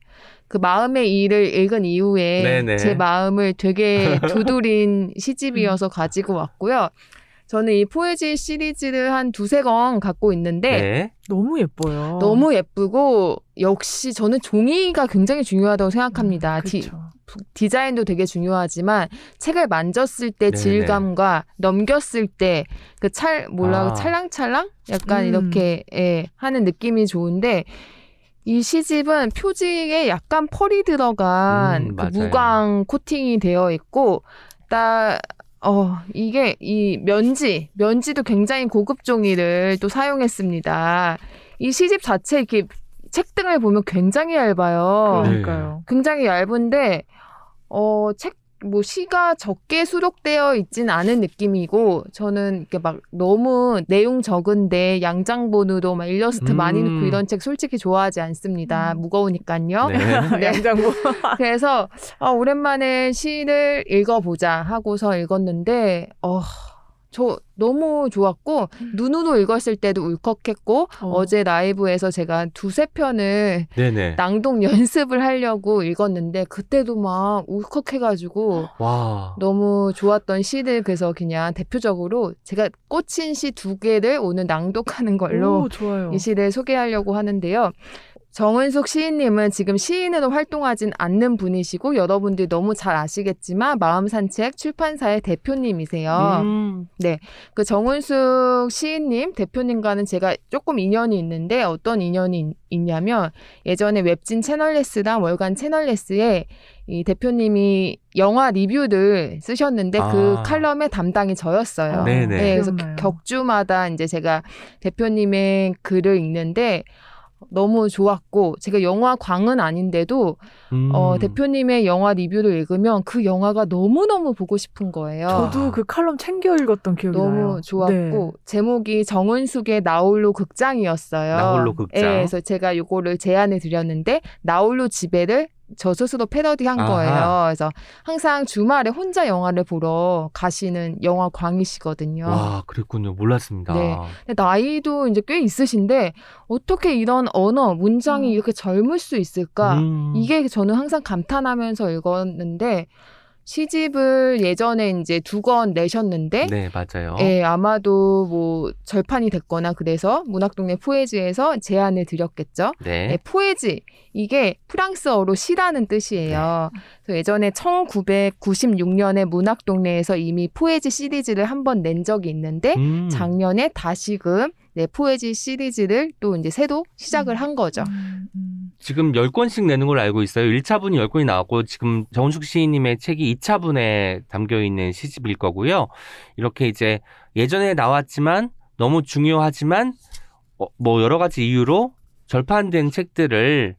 그 마음의 일을 읽은 이후에 네네. 제 마음을 되게 두드린 시집이어서 가지고 왔고요. 저는 이 포에지 시리즈를 한 두세 권 갖고 있는데 네. 너무 예뻐요. 너무 예쁘고 역시 저는 종이가 굉장히 중요하다고 생각합니다. 디, 그렇죠. 디자인도 되게 중요하지만 책을 만졌을 때 네네. 질감과 넘겼을 때 그 찰 몰라 아. 찰랑찰랑 약간 음. 이렇게 예, 하는 느낌이 좋은데 이 시집은 표지에 약간 펄이 들어간 음, 그. 무광 코팅이 되어 있고 딱 어, 이게 이 면지, 면지도 굉장히 고급 종이를 또 사용했습니다. 이 시집 자체 이렇게 책등을 보면 굉장히 얇아요. 네. 그러니까요. 굉장히 얇은데 어, 책, 뭐, 시가 적게 수록되어 있진 않은 느낌이고, 저는 이렇게 막 너무 내용 적은데, 양장본으로 막 일러스트 많이 음. 넣고 이런 책 솔직히 좋아하지 않습니다. 음. 무거우니까요. 네. 네. 양장부. 그래서, 아, 오랜만에 시를 읽어보자 하고서 읽었는데, 어, 저 너무 좋았고, 눈으로 읽었을 때도 울컥했고, 어. 제 라이브에서 제가 두세 편을 네네. 낭독 연습을 하려고 읽었는데 그때도 막 울컥해가지고 와. 너무 좋았던 시를 그래서 그냥 대표적으로 제가 꽂힌 시 두 개를 오늘 낭독하는 걸로 오, 좋아요. 이 시를 소개하려고 하는데요. 정은숙 시인님은 지금 시인으로 활동하진 않는 분이시고 여러분들 너무 잘 아시겠지만 마음산책 출판사의 대표님이세요. 음. 그 정은숙 시인님 대표님과는 제가 조금 인연이 있는데 어떤 인연이 있- 있냐면 예전에 웹진 채널레스랑 월간 채널레스에 이 대표님이 영화 리뷰를 쓰셨는데 그 아. 칼럼의 담당이 저였어요. 네네. 네, 그래서 기억나요. 격주마다 이제 제가 대표님의 글을 읽는데 너무 좋았고 제가 영화 광은 아닌데도 음. 어, 대표님의 영화 리뷰를 읽으면 그 영화가 너무 너무 보고 싶은 거예요. 저도 그 칼럼 챙겨 읽었던 기억이 나요. 너무 좋았고 네. 제목이 정은숙의 나홀로 극장이었어요. 나홀로 극장. 예, 그래서 제가 요거를 제안을 드렸는데 나홀로 지배를 저 스스로 패러디한 아하. 거예요. 그래서 항상 주말에 혼자 영화를 보러 가시는 영화 광이시거든요. 와, 그랬군요. 몰랐습니다. 네. 근데 나이도 이제 꽤 있으신데 어떻게 이런 언어 문장이 음. 이렇게 젊을 수 있을까? 음. 이게 저는 항상 감탄하면서 읽었는데 시집을 예전에 이제 두 권 내셨는데 네, 맞아요. 예, 아마도 뭐 절판이 됐거나 그래서 문학동네 포에지에서 제안을 드렸겠죠. 네. 예, 포에지 이게 프랑스어로 시라는 뜻이에요. 네. 그래서 예전에 1996년에 문학동네에서 이미 포에지 시리즈를 한 번 낸 적이 있는데 음. 작년에 다시금 네, 포에지 시리즈를 또 이제 새로 시작을 한 거죠. 음, 음. 지금 10권씩 내는 걸로 알고 있어요. 1차분이 10권이 나왔고 지금 정은숙 시인님의 책이 2차분에 담겨 있는 시집일 거고요. 이렇게 이제 예전에 나왔지만 너무 중요하지만 어, 뭐 여러 가지 이유로 절판된 책들을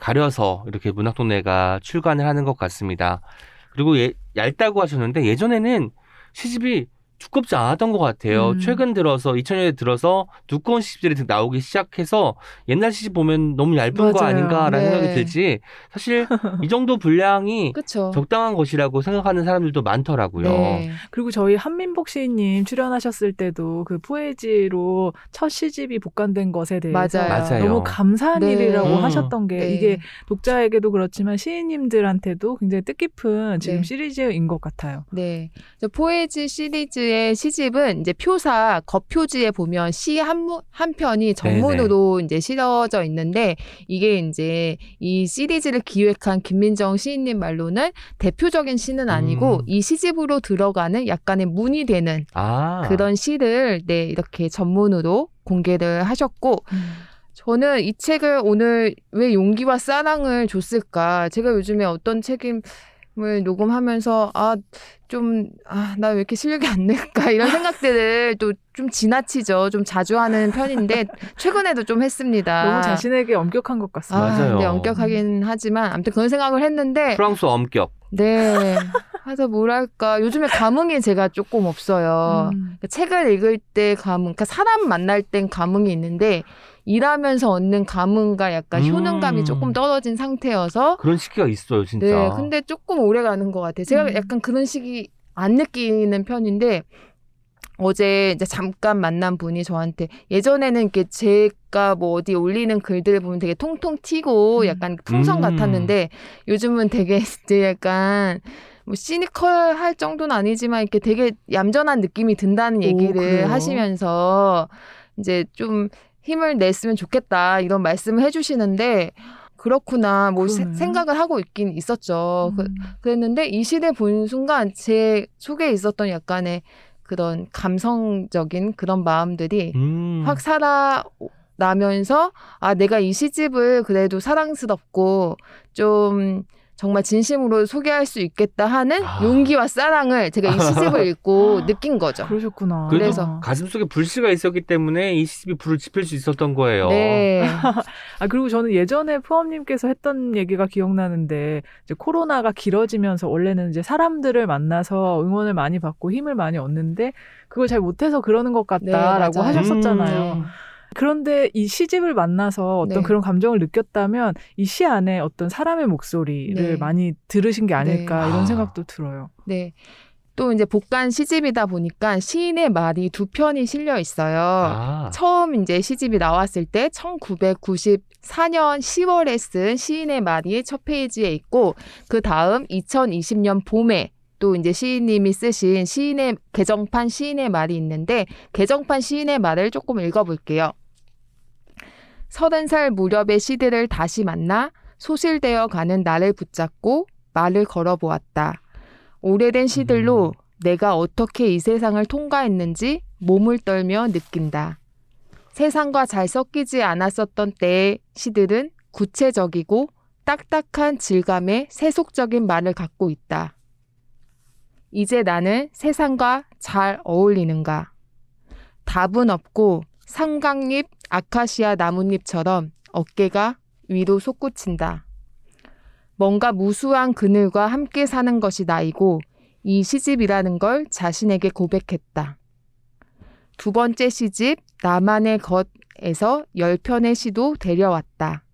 가려서 이렇게 문학동네가 출간을 하는 것 같습니다. 그리고 예, 얇다고 하셨는데 예전에는 시집이 두껍지 않았던 것 같아요. 음. 최근 들어서 2000년대 들어서 두꺼운 시집들이 나오기 시작해서 옛날 시집 보면 너무 얇은 거 맞아요. 아닌가라는 네. 생각이 들지. 사실 이 정도 분량이. 적당한 것이라고 생각하는 사람들도 많더라고요. 네. 그리고 저희 한민복 시인님 출연하셨을 때도 그 포에지로 첫 시집이 복간된 것에 대해서 맞아요. 맞아요. 너무 감사한 네. 일이라고 음. 하셨던 게 네. 이게 독자에게도 그렇지만 시인님들한테도 굉장히 뜻깊은 지금 네. 시리즈인 것 같아요. 네. 저 포에지 시리즈 의 시집은 이제 표사 겉표지에 보면 시 한 한 편이 정문으로 이제 실어져 있는데 이게 이제 이 시리즈를 기획한 김민정 시인님 말로는 대표적인 시는 아니고 음. 이 시집으로 들어가는 약간의 문이 되는 아. 그런 시를 네, 이렇게 전문으로 공개를 하셨고 저는 이 책을 오늘 왜 용기와 사랑을 줬을까? 제가 요즘에 어떤 책임을 녹음하면서 아, 좀, 아, 나 왜 이렇게 실력이 안 늘까? 이런 생각들을 또 좀 지나치죠. 좀 자주 하는 편인데, 최근에도 좀 했습니다. 너무 자신에게 엄격한 것 아, 같습니다. 맞아요. 네, 엄격하긴 하지만, 아무튼 그런 생각을 했는데, 프랑스 엄격. 네. 하여튼 뭐랄까. 요즘에 감흥이 제가 조금 없어요. 음. 그러니까 책을 읽을 때 감흥, 그러니까 사람 만날 땐 감흥이 있는데 일하면서 얻는 감흥과 약간 음. 효능감이 조금 떨어진 상태여서 그런 시기가 있어요, 진짜. 네, 근데 조금 오래 가는 것 같아요. 제가 음. 약간 그런 시기 안 느끼는 편인데 어제 이제 잠깐 만난 분이 저한테 예전에는 이렇게 제가 뭐 어디 올리는 글들을 보면 되게 통통 튀고 음. 약간 풍선 음. 같았는데 요즘은 되게 이제 약간 뭐 시니컬할 정도는 아니지만 이렇게 되게 얌전한 느낌이 든다는 오, 얘기를 그래요? 하시면서 이제 좀 힘을 냈으면 좋겠다 이런 말씀을 해주시는데 그렇구나 뭐 세-. 생각을 하고 있긴 있었죠. 그, 음. 그 랬는데 이 시대 본 순간 제 속에 있었던 약간의 그런 감성적인 그런 마음들이 음. 확 살아나면서 아 내가 이 시집을 그래도 사랑스럽고 좀 정말 진심으로 소개할 수 있겠다 하는 아. 용기와 사랑을 제가 이 시집을 읽고 느낀 거죠. 그러셨구나. 그래서. 가슴 속에 불씨가 있었기 때문에 이 시집이 불을 지필 수 있었던 거예요. 네. 아 그리고 저는 예전에 푸엄님께서 했던 얘기가 기억나는데 이제 코로나가 길어지면서 원래는 이제 사람들을 만나서 응원을 많이 받고 힘을 많이 얻는데 그걸 잘 못해서 그러는 것 같다라고 맞아요. 하셨었잖아요. 음. 그런데 이 시집을 만나서 어떤 네. 그런 감정을 느꼈다면 이 시 안에 어떤 사람의 목소리를 네. 많이 들으신 게 아닐까 네. 이런 아. 생각도 들어요. 네. 또 이제 복간 시집이다 보니까 시인의 말이 두 편이 실려 있어요. 아. 처음 이제 시집이 나왔을 때 1994년 10월에 쓴 시인의 말이 첫 페이지에 있고 그 다음 2020년 봄에 또 이제 시인님이 쓰신 시인의 개정판 시인의 말이 있는데 개정판 시인의 말을 조금 읽어볼게요. 서른 살 무렵의 시들을 다시 만나 소실되어 가는 나를 붙잡고 말을 걸어보았다. 오래된 시들로 내가 어떻게 이 세상을 통과했는지 몸을 떨며 느낀다. 세상과 잘 섞이지 않았었던 때의 시들은 구체적이고 딱딱한 질감의 세속적인 말을 갖고 있다. 이제 나는 세상과 잘 어울리는가? 답은 없고 삼각잎 아카시아 나뭇잎처럼 어깨가 위로 솟구친다. 뭔가 무수한 그늘과 함께 사는 것이 나이고 이 시집이라는 걸 자신에게 고백했다. 두 번째 시집 나만의 것에서 열 편의 시도 데려왔다.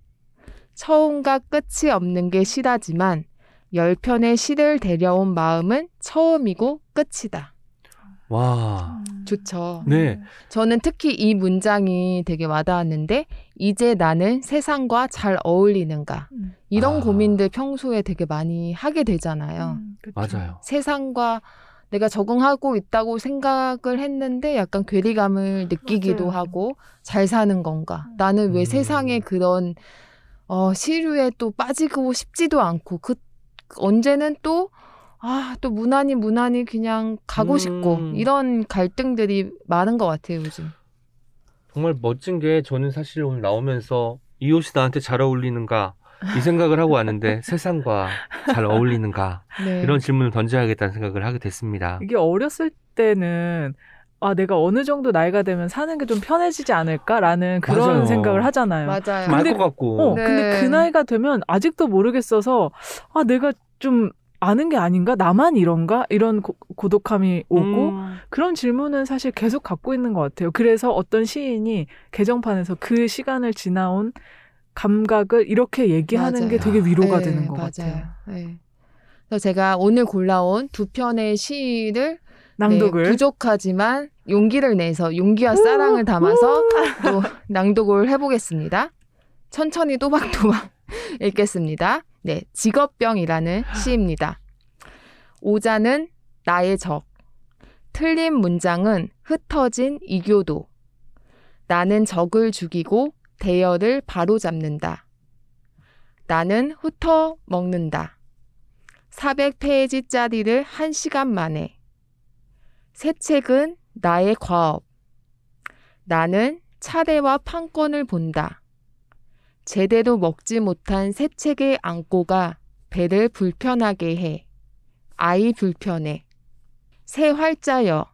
처음과 끝이 없는 게 시라지만 열 편의 시를 데려온 마음은 처음이고 끝이다. 와. 좋죠. 네. 저는 특히 이 문장이 되게 와닿았는데 이제 나는 세상과 잘 어울리는가 음. 이런 아. 고민들 평소에 되게 많이 하게 되잖아요. 음. 맞아요. 세상과 내가 적응하고 있다고 생각을 했는데 약간 괴리감을 느끼기도 맞아요. 하고 잘 사는 건가? 음. 나는 왜 음. 세상에 그런 어, 시류에 또 빠지고 싶지도 않고 그 언제는 또 아, 또 무난히 무난히 그냥 가고 음. 싶고 이런 갈등들이 많은 것 같아요, 요즘. 정말 멋진 게 저는 사실 오늘 나오면서 이 옷이 나한테 잘 어울리는가 이 생각을 하고 왔는데 세상과 잘 어울리는가 네. 이런 질문을 던져야겠다는 생각을 하게 됐습니다. 이게 어렸을 때는 아 내가 어느 정도 나이가 되면 사는 게 좀 편해지지 않을까라는 그런 맞아요. 생각을 하잖아요. 맞아요. 말 근데- 것 같고 어, 네. 근데 그 나이가 되면 아직도 모르겠어서 아 내가 좀 아는 게 아닌가? 나만 이런가? 이런 고, 고독함이 오고 음. 그런 질문은 사실 계속 갖고 있는 것 같아요. 그래서 어떤 시인이 개정판에서 그 시간을 지나온 감각을 이렇게 얘기하는 맞아요. 게 되게 위로가 네, 되는 것 맞아요. 같아요. 네. 그래서 제가 오늘 골라온 두 편의 시를 낭독을 네, 부족하지만 용기를 내서 용기와 사랑을 담아서 또 낭독을 해보겠습니다. 천천히 또박또박 읽겠습니다. 네, 직업병이라는 시입니다. 오자는 나의 적. 틀린 문장은 흩어진 이교도. 나는 적을 죽이고 대열을 바로잡는다. 나는 훑어 먹는다. 400페이지짜리를 1시간 만에. 새 책은 나의 과업. 나는 차례와 판권을 본다. 제대로 먹지 못한 새 책의 안고가 배를 불편하게 해. 아이 불편해. 새 활자여.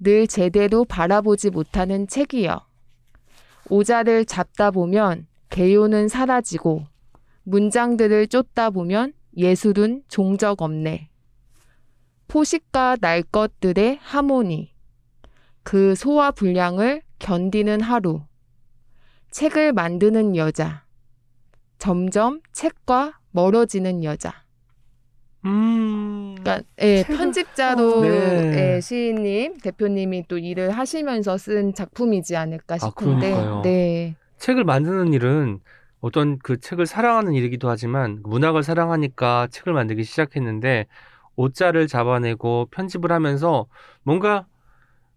늘 제대로 바라보지 못하는 책이여. 오자를 잡다 보면 개요는 사라지고 문장들을 쫓다 보면 예술은 종적 없네. 포식과 날 것들의 하모니. 그 소화 불량을 견디는 하루. 책을 만드는 여자. 점점 책과 멀어지는 여자. 음. 그러니까 예, 책을- 편집자로 어. 네. 예, 시인님 대표님이 또 일을 하시면서 쓴 작품이지 않을까 아, 싶은데 그러니까요. 네. 책을 만드는 일은 어떤 그 책을 사랑하는 일이기도 하지만 문학을 사랑하니까 책을 만들기 시작했는데 옷자를 잡아내고 편집을 하면서 뭔가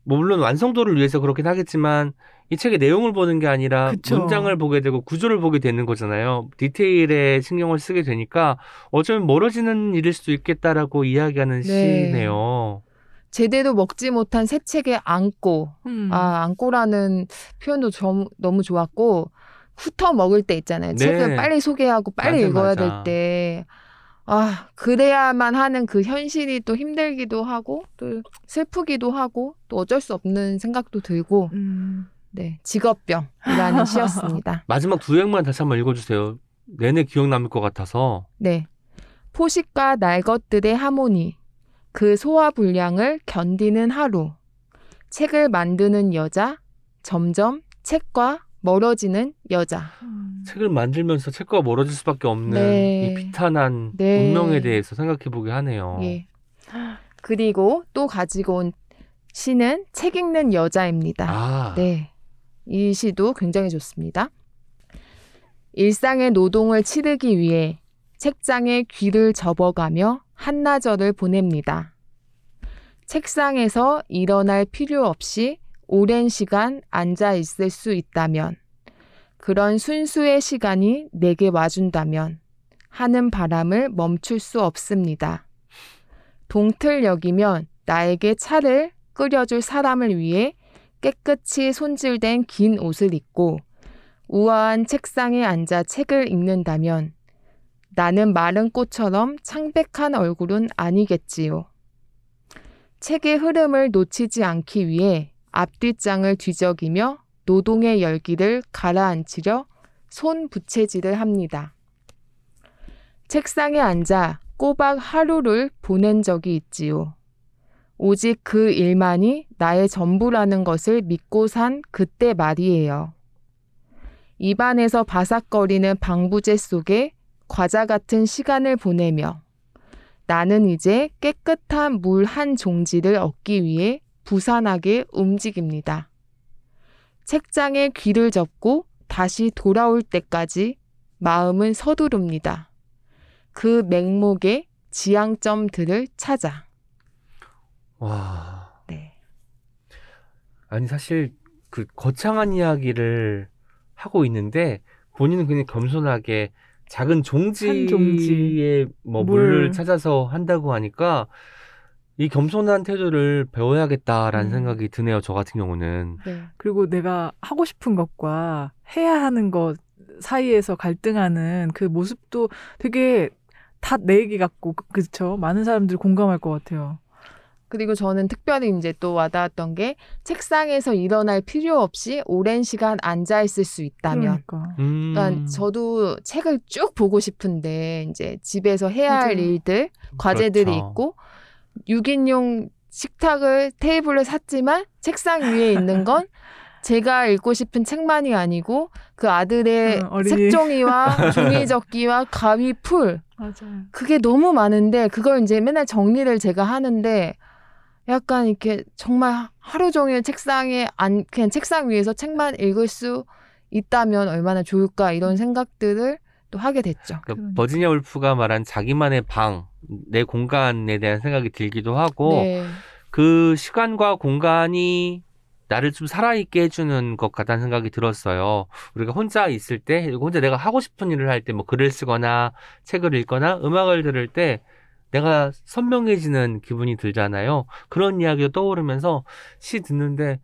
뭐 물론 완성도를 위해서 그렇긴 하겠지만 이 책의 내용을 보는 게 아니라 그쵸. 문장을 보게 되고 구조를 보게 되는 거잖아요. 디테일에 신경을 쓰게 되니까 어쩌면 멀어지는 일일 수도 있겠다라고 이야기하는 네. 시네요. 제대로 먹지 못한 새 책에 안고 음. 아 안고라는 표현도 좀, 너무 좋았고 훑어 먹을 때 있잖아요. 네. 책을 빨리 소개하고 빨리 맞아, 읽어야 맞아. 될 때. 아, 그래야만 하는 그 현실이 또 힘들기도 하고, 또 슬프기도 하고, 또 어쩔 수 없는 생각도 들고, 음. 네, 직업병이라는 시였습니다. 마지막 두 행만 다시 한번 읽어주세요. 내내 기억 남을 것 같아서. 네. 포식과 날 것들의 하모니, 그 소화 불량을 견디는 하루, 책을 만드는 여자, 점점 책과 멀어지는 여자. 음. 책을 만들면서 책과 멀어질 수밖에 없는 네. 이 비탄한 네. 운명에 대해서 생각해 보게 하네요. 예. 그리고 또 가지고 온 시는 책 읽는 여자입니다. 아, 네. 이 시도 굉장히 좋습니다. 일상의 노동을 치르기 위해 책장에 귀를 접어가며 한나절을 보냅니다. 책상에서 일어날 필요 없이 오랜 시간 앉아 있을 수 있다면, 그런 순수의 시간이 내게 와준다면, 하는 바람을 멈출 수 없습니다. 동틀역이면 나에게 차를 끓여줄 사람을 위해 깨끗이 손질된 긴 옷을 입고 우아한 책상에 앉아 책을 읽는다면 나는 마른 꽃처럼 창백한 얼굴은 아니겠지요. 책의 흐름을 놓치지 않기 위해 앞뒷장을 뒤적이며 노동의 열기를 가라앉히려 손 부채질을 합니다. 책상에 앉아 꼬박 하루를 보낸 적이 있지요. 오직 그 일만이 나의 전부라는 것을 믿고 산 그때 말이에요. 입안에서 바삭거리는 방부제 속에 과자 같은 시간을 보내며 나는 이제 깨끗한 물 한 종지를 얻기 위해 부산하게 움직입니다. 책장에 귀를 접고 다시 돌아올 때까지 마음은 서두릅니다. 그 맹목의 지향점들을 찾아. 와. 네. 아니 사실 그 거창한 이야기를 하고 있는데 본인은 그냥 겸손하게 작은 종지에 한 종지. 뭐 물. 물을 찾아서 한다고 하니까 이 겸손한 태도를 배워야겠다라는 음. 생각이 드네요. 저 같은 경우는. 네. 그리고 내가 하고 싶은 것과 해야 하는 것 사이에서 갈등하는 그 모습도 되게 다 내 얘기 같고 그- 그쵸 많은 사람들이 공감할 것 같아요. 그리고 저는 특별히 이제 또 와닿았던 게 책상에서 일어날 필요 없이 오랜 시간 앉아 있을 수 있다면. 그러니까 음. 그러니까 저도 책을 쭉 보고 싶은데 이제 집에서 해야 할 맞아요. 일들, 과제들이 그렇죠. 있고 6인용 식탁을 테이블을 샀지만 책상 위에 있는 건 제가 읽고 싶은 책만이 아니고 그 아들의 응, 어린이. 색종이와 종이접기와 가위, 풀 맞아요. 그게 너무 많은데 그걸 이제 맨날 정리를 제가 하는데 약간 이렇게 정말 하루 종일 책상에 안 그냥 책상 위에서 책만 읽을 수 있다면 얼마나 좋을까 이런 생각들을 또 하게 됐죠. 그러니까 그러니까. 버지니아 울프가 말한 자기만의 방, 내 공간에 대한 생각이 들기도 하고 네. 그 시간과 공간이 나를 좀 살아있게 해주는 것 같다는 생각이 들었어요. 우리가 혼자 있을 때, 혼자 내가 하고 싶은 일을 할 때, 뭐 글을 쓰거나 책을 읽거나 음악을 들을 때 내가 선명해지는 기분이 들잖아요. 그런 이야기가 떠오르면서 시 듣는데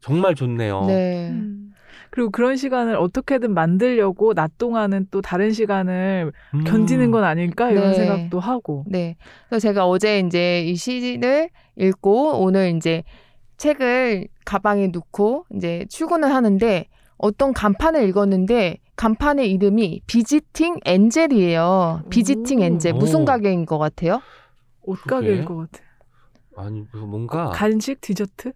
정말 좋네요. 네. 음. 그리고 그런 시간을 어떻게든 만들려고 낮 동안은 또 다른 시간을 음. 견디는 건 아닐까 이런 네. 생각도 하고. 네. 그래서 제가 어제 이제 이 시를 읽고 오늘 이제 책을 가방에 넣고 이제 출근을 하는데 어떤 간판을 읽었는데 간판의 이름이 비지팅 엔젤이에요. 비지팅 오. 엔젤 무슨 오. 가게인 것 같아요? 옷가게일? 것 같아. 아니, 그 뭔가. 간식 디저트?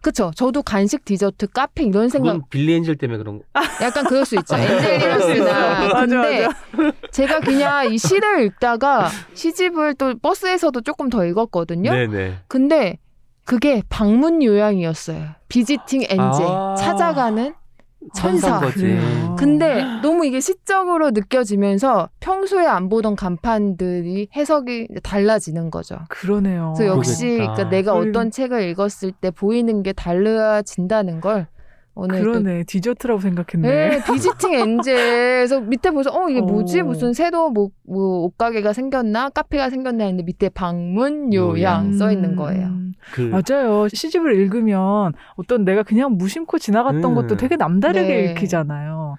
그쵸. 저도 간식, 디저트, 카페 이런 생각 그건 빌리 엔젤 때문에 그런 거. 약간 그럴 수 있죠. 맞아, 근데 제가 그냥 이 시를 읽다가 시집을 또 버스에서도 조금 더 읽었거든요. 네네. 근데 그게 방문 요양이었어요. 비지팅 엔젤. 아. 찾아가는 천사. 거지. 그래요. 근데 너무 이게 시적으로 느껴지면서 평소에 안 보던 간판들이 해석이 달라지는 거죠. 그러네요. 그래서 역시 그러겠다. 그러니까 내가 우리- 어떤 책을 읽었을 때 보이는 게 달라진다는 걸 오늘 또 그러네. 디저트라고 생각했네. 네, 비지팅 엔젤에서 밑에 보서 어 이게 뭐지 어. 무슨 새로 뭐, 뭐 옷가게가 생겼나 카페가 생겼나 했는데 밑에 방문 요양 써 있는 거예요. 음, 그 맞아요. 시집을 읽으면 어떤 내가 그냥 무심코 지나갔던 음. 것도 되게 남다르게 네. 읽히잖아요.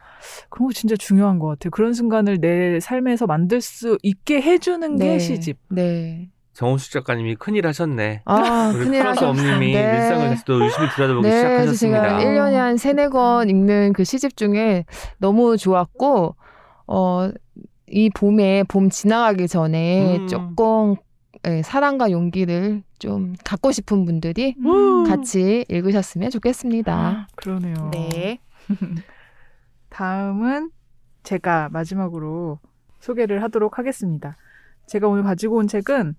그런 거 진짜 중요한 것 같아요. 그런 순간을 내 삶에서 만들 수 있게 해주는 게 시집. 네. 정호수 작가님이 큰일 하셨네. 아 우리 큰일 플러스 하셨 엄님이 네. 일상을 다시 또 유심히 들여다보기 네, 시작하셨습니다. 제가 1년에 한 세네 권 읽는 그 시집 중에 너무 좋았고, 어, 이 봄에 봄 지나가기 전에 음. 조금 예, 사랑과 용기를 좀 갖고 싶은 분들이 음. 같이 읽으셨으면 좋겠습니다. 그러네요. 네. 다음은 제가 마지막으로 소개를 하도록 하겠습니다. 제가 오늘 가지고 온 책은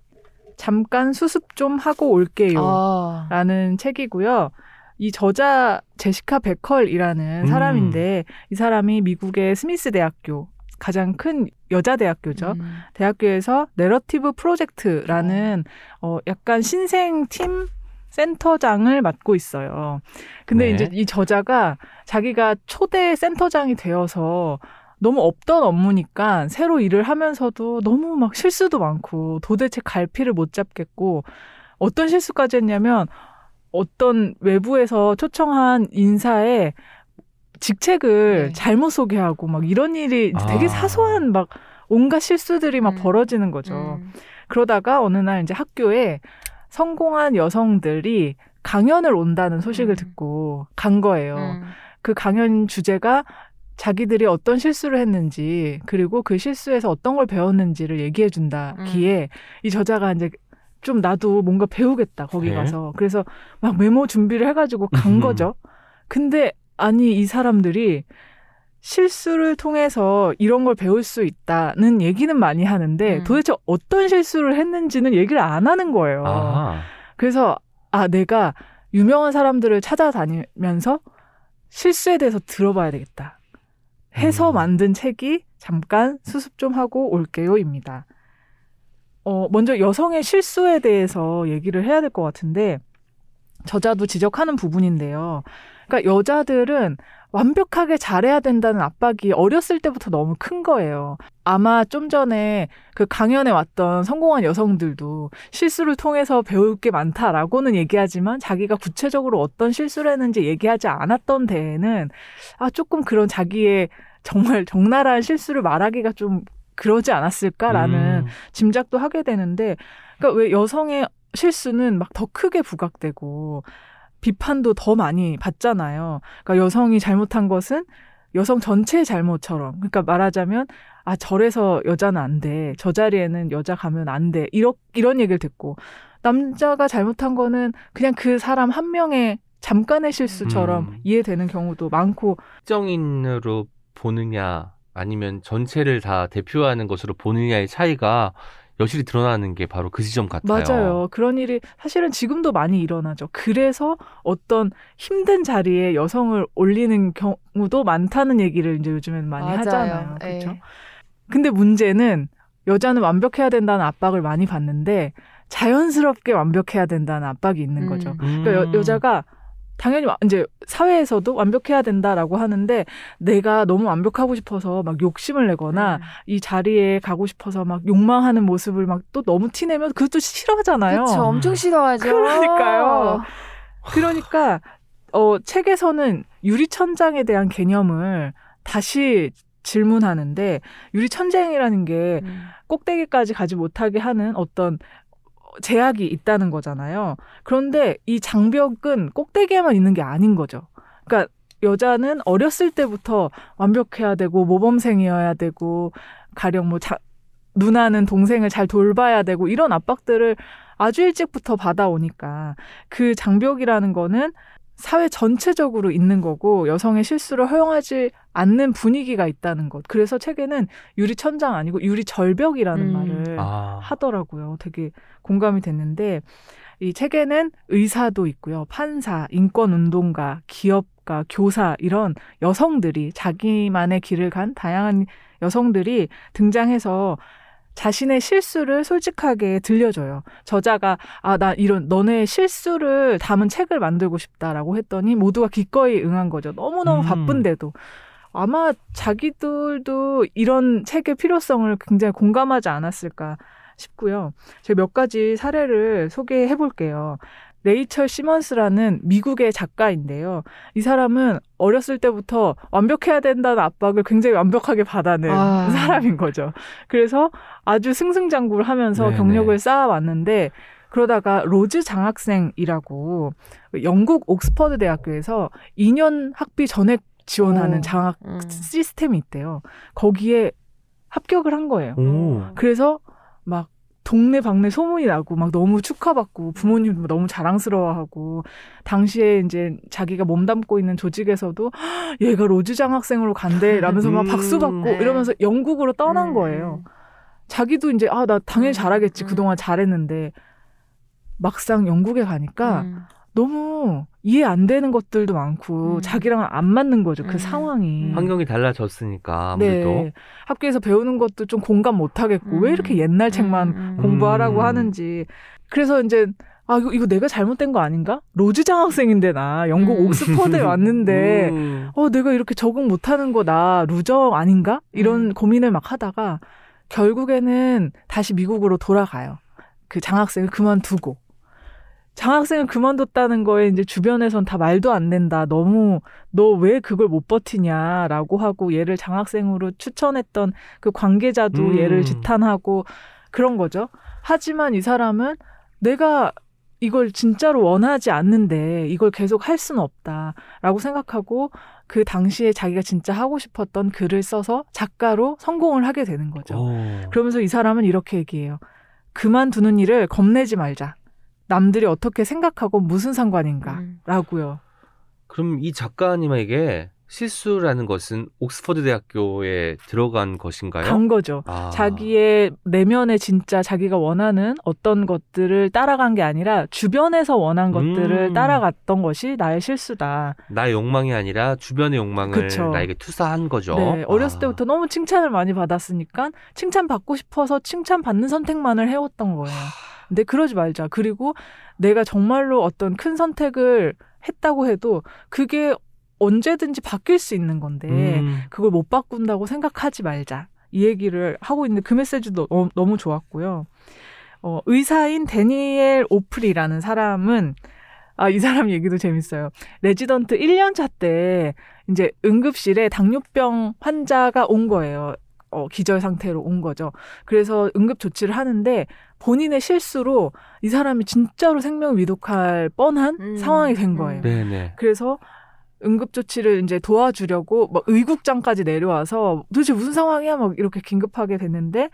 잠깐 수습 좀 하고 올게요. 아, 라는 책이고요. 이 저자 제시카 베컬이라는 음. 사람인데 이 사람이 미국의 스미스 대학교 가장 큰 여자 대학교죠. 음. 대학교에서 내러티브 프로젝트라는 어 약간 신생 팀 센터장을 맡고 있어요. 근데 네. 이제 이 저자가 자기가 초대 센터장이 되어서 너무 없던 업무니까 새로 일을 하면서도 너무 막 실수도 많고 도대체 갈피를 못 잡겠고 어떤 실수까지 했냐면 어떤 외부에서 초청한 인사의 직책을 네. 잘못 소개하고 막 이런 일이 되게 아. 사소한 막 온갖 실수들이 막 음. 벌어지는 거죠. 음. 그러다가 어느 날 이제 학교에 성공한 여성들이 강연을 온다는 소식을 음. 듣고 간 거예요. 음. 그 강연 주제가 자기들이 어떤 실수를 했는지 그리고 그 실수에서 어떤 걸 배웠는지를 얘기해 준다기에 이 저자가 이제 좀 나도 뭔가 배우겠다 거기 네. 가서 그래서 막 메모 준비를 해가지고 간 음. 거죠. 근데 아니 이 사람들이 실수를 통해서 이런 걸 배울 수 있다는 얘기는 많이 하는데 음. 도대체 어떤 실수를 했는지는 얘기를 안 하는 거예요. 아, 그래서 아 내가 유명한 사람들을 찾아다니면서 실수에 대해서 들어봐야 되겠다. 해서 음. 만든 책이 잠깐 수습 좀 하고 올게요입니다. 어, 먼저 여성의 실수에 대해서 얘기를 해야 될 것 같은데 저자도 지적하는 부분인데요. 그러니까 여자들은 완벽하게 잘해야 된다는 압박이 어렸을 때부터 너무 큰 거예요. 아마 좀 전에 그 강연에 왔던 성공한 여성들도 실수를 통해서 배울 게 많다라고는 얘기하지만 자기가 구체적으로 어떤 실수를 했는지 얘기하지 않았던 데에는 아 조금 그런 자기의 정말 적나라한 실수를 말하기가 좀 그러지 않았을까라는 음. 짐작도 하게 되는데 그러니까 왜 여성의 실수는 막 더 크게 부각되고 비판도 더 많이 받잖아요. 그러니까 여성이 잘못한 것은 여성 전체의 잘못처럼 그러니까 말하자면 아 저래서 여자는 안 돼. 저 자리에는 여자 가면 안 돼. 이런 이런 얘기를 듣고 남자가 잘못한 거는 그냥 그 사람 한 명의 잠깐의 실수처럼 음. 이해되는 경우도 많고 특정인으로 보느냐 아니면 전체를 다 대표하는 것으로 보느냐의 차이가 여실히 드러나는 게 바로 그 지점 같아요. 맞아요. 그런 일이 사실은 지금도 많이 일어나죠. 그래서 어떤 힘든 자리에 여성을 올리는 경우도 많다는 얘기를 이제 요즘엔 많이 맞아요. 하잖아요. 예. 그렇죠? 근데 문제는 여자는 완벽해야 된다는 압박을 많이 받는데 자연스럽게 완벽해야 된다는 압박이 있는 거죠. 음. 그러니까 음. 여, 여자가 당연히 와- 이제 사회에서도 완벽해야 된다라고 하는데 내가 너무 완벽하고 싶어서 막 욕심을 내거나 음. 이 자리에 가고 싶어서 막 욕망하는 모습을 막 또 너무 티내면 그것도 싫어하잖아요. 그쵸, 엄청 싫어하죠. 그러니까요. 그러니까 어 책에서는 유리천장에 대한 개념을 다시 질문하는데 유리천장이라는 게 음. 꼭대기까지 가지 못하게 하는 어떤 제약이 있다는 거잖아요. 그런데 이 장벽은 꼭대기에만 있는 게 아닌 거죠. 그러니까 여자는 어렸을 때부터 완벽해야 되고 모범생이어야 되고 가령 뭐 자, 누나는 동생을 잘 돌봐야 되고 이런 압박들을 아주 일찍부터 받아오니까 그 장벽이라는 거는 사회 전체적으로 있는 거고 여성의 실수를 허용하지 않는 분위기가 있다는 것. 그래서 책에는 유리 천장 아니고 유리 절벽이라는 음. 말을 아. 하더라고요. 되게 공감이 됐는데 이 책에는 의사도 있고요. 판사, 인권 운동가, 기업가, 교사 이런 여성들이 자기만의 길을 간 다양한 여성들이 등장해서 자신의 실수를 솔직하게 들려줘요. 저자가 아 나 이런 너네 실수를 담은 책을 만들고 싶다라고 했더니 모두가 기꺼이 응한 거죠. 너무너무 음. 바쁜데도. 아마 자기들도 이런 책의 필요성을 굉장히 공감하지 않았을까 싶고요. 제가 몇 가지 사례를 소개해 볼게요. 레이철 시먼스라는 미국의 작가인데요. 이 사람은 어렸을 때부터 완벽해야 된다는 압박을 굉장히 완벽하게 받아낸 아. 사람인 거죠. 그래서 아주 승승장구를 하면서 네네. 경력을 쌓아왔는데 그러다가 로즈 장학생이라고 영국 옥스퍼드 대학교에서 2년 학비 전액 지원하는 오. 장학 음. 시스템이 있대요. 거기에 합격을 한 거예요. 오. 그래서 막 동네 방네 소문이 나고 막 너무 축하받고 부모님도 너무 자랑스러워하고 당시에 이제 자기가 몸담고 있는 조직에서도 "헉, 얘가 로즈 장학생으로 간대 라면서 막 음, 박수 받고 네. 이러면서 영국으로 떠난 음. 거예요. 자기도 이제 아 나 당연히 음, 잘하겠지 음. 그동안 잘했는데 막상 영국에 가니까 음. 너무 이해 안 되는 것들도 많고 음. 자기랑 안 맞는 거죠 그 음. 상황이 음. 환경이 달라졌으니까 아무래도 네. 학교에서 배우는 것도 좀 공감 못 하겠고 왜 이렇게 옛날 책만 음, 음. 공부하라고 음. 하는지. 그래서 이제 아 이거, 이거 내가 잘못된 거 아닌가? 로즈 장학생인데 나 영국 음. 옥스퍼드에 왔는데 음. 어 내가 이렇게 적응 못 하는 거 나 loser 아닌가? 이런 음. 고민을 막 하다가 결국에는 다시 미국으로 돌아가요. 그 장학생을 그만두고. 장학생을 그만뒀다는 거에 이제 주변에선 다 말도 안 된다. 너무 너 왜 그걸 못 버티냐라고 하고 얘를 장학생으로 추천했던 그 관계자도 음. 얘를 지탄하고 그런 거죠. 하지만 이 사람은 내가 이걸 진짜로 원하지 않는데 이걸 계속 할 수는 없다라고 생각하고 그 당시에 자기가 진짜 하고 싶었던 글을 써서 작가로 성공을 하게 되는 거죠. 오. 그러면서 이 사람은 이렇게 얘기해요. 그만두는 일을 겁내지 말자. 남들이 어떻게 생각하고 무슨 상관인가. 음. 라고요. 그럼 이 작가님에게 실수라는 것은 옥스퍼드 대학교에 들어간 것인가요? 간 거죠. 아. 자기의 내면에 진짜 자기가 원하는 어떤 것들을 따라간 게 아니라 주변에서 원한 것들을 음. 따라갔던 것이 나의 실수다. 나의 욕망이 아니라 주변의 욕망을 그쵸. 나에게 투사한 거죠. 네, 어렸을 아. 때부터 너무 칭찬을 많이 받았으니까 칭찬 받고 싶어서 칭찬 받는 선택만을 해왔던 거예요. 근데 그러지 말자. 그리고 내가 정말로 어떤 큰 선택을 했다고 해도 그게 언제든지 바뀔 수 있는 건데 음. 그걸 못 바꾼다고 생각하지 말자. 이 얘기를 하고 있는데 그 메시지도 너- 너무 좋았고요. 어, 의사인 데니엘 오프리라는 사람은 아, 이 사람 얘기도 재밌어요. 레지던트 1년 차 때 이제 응급실에 당뇨병 환자가 온 거예요. 어, 기절 상태로 온 거죠. 그래서 응급 조치를 하는데 본인의 실수로 이 사람이 진짜로 생명을 위독할 뻔한 음, 상황이 된 거예요. 음. 네네. 그래서 응급 조치를 이제 도와주려고 막 의국장까지 내려와서 도대체 무슨 상황이야 막 이렇게 긴급하게 됐는데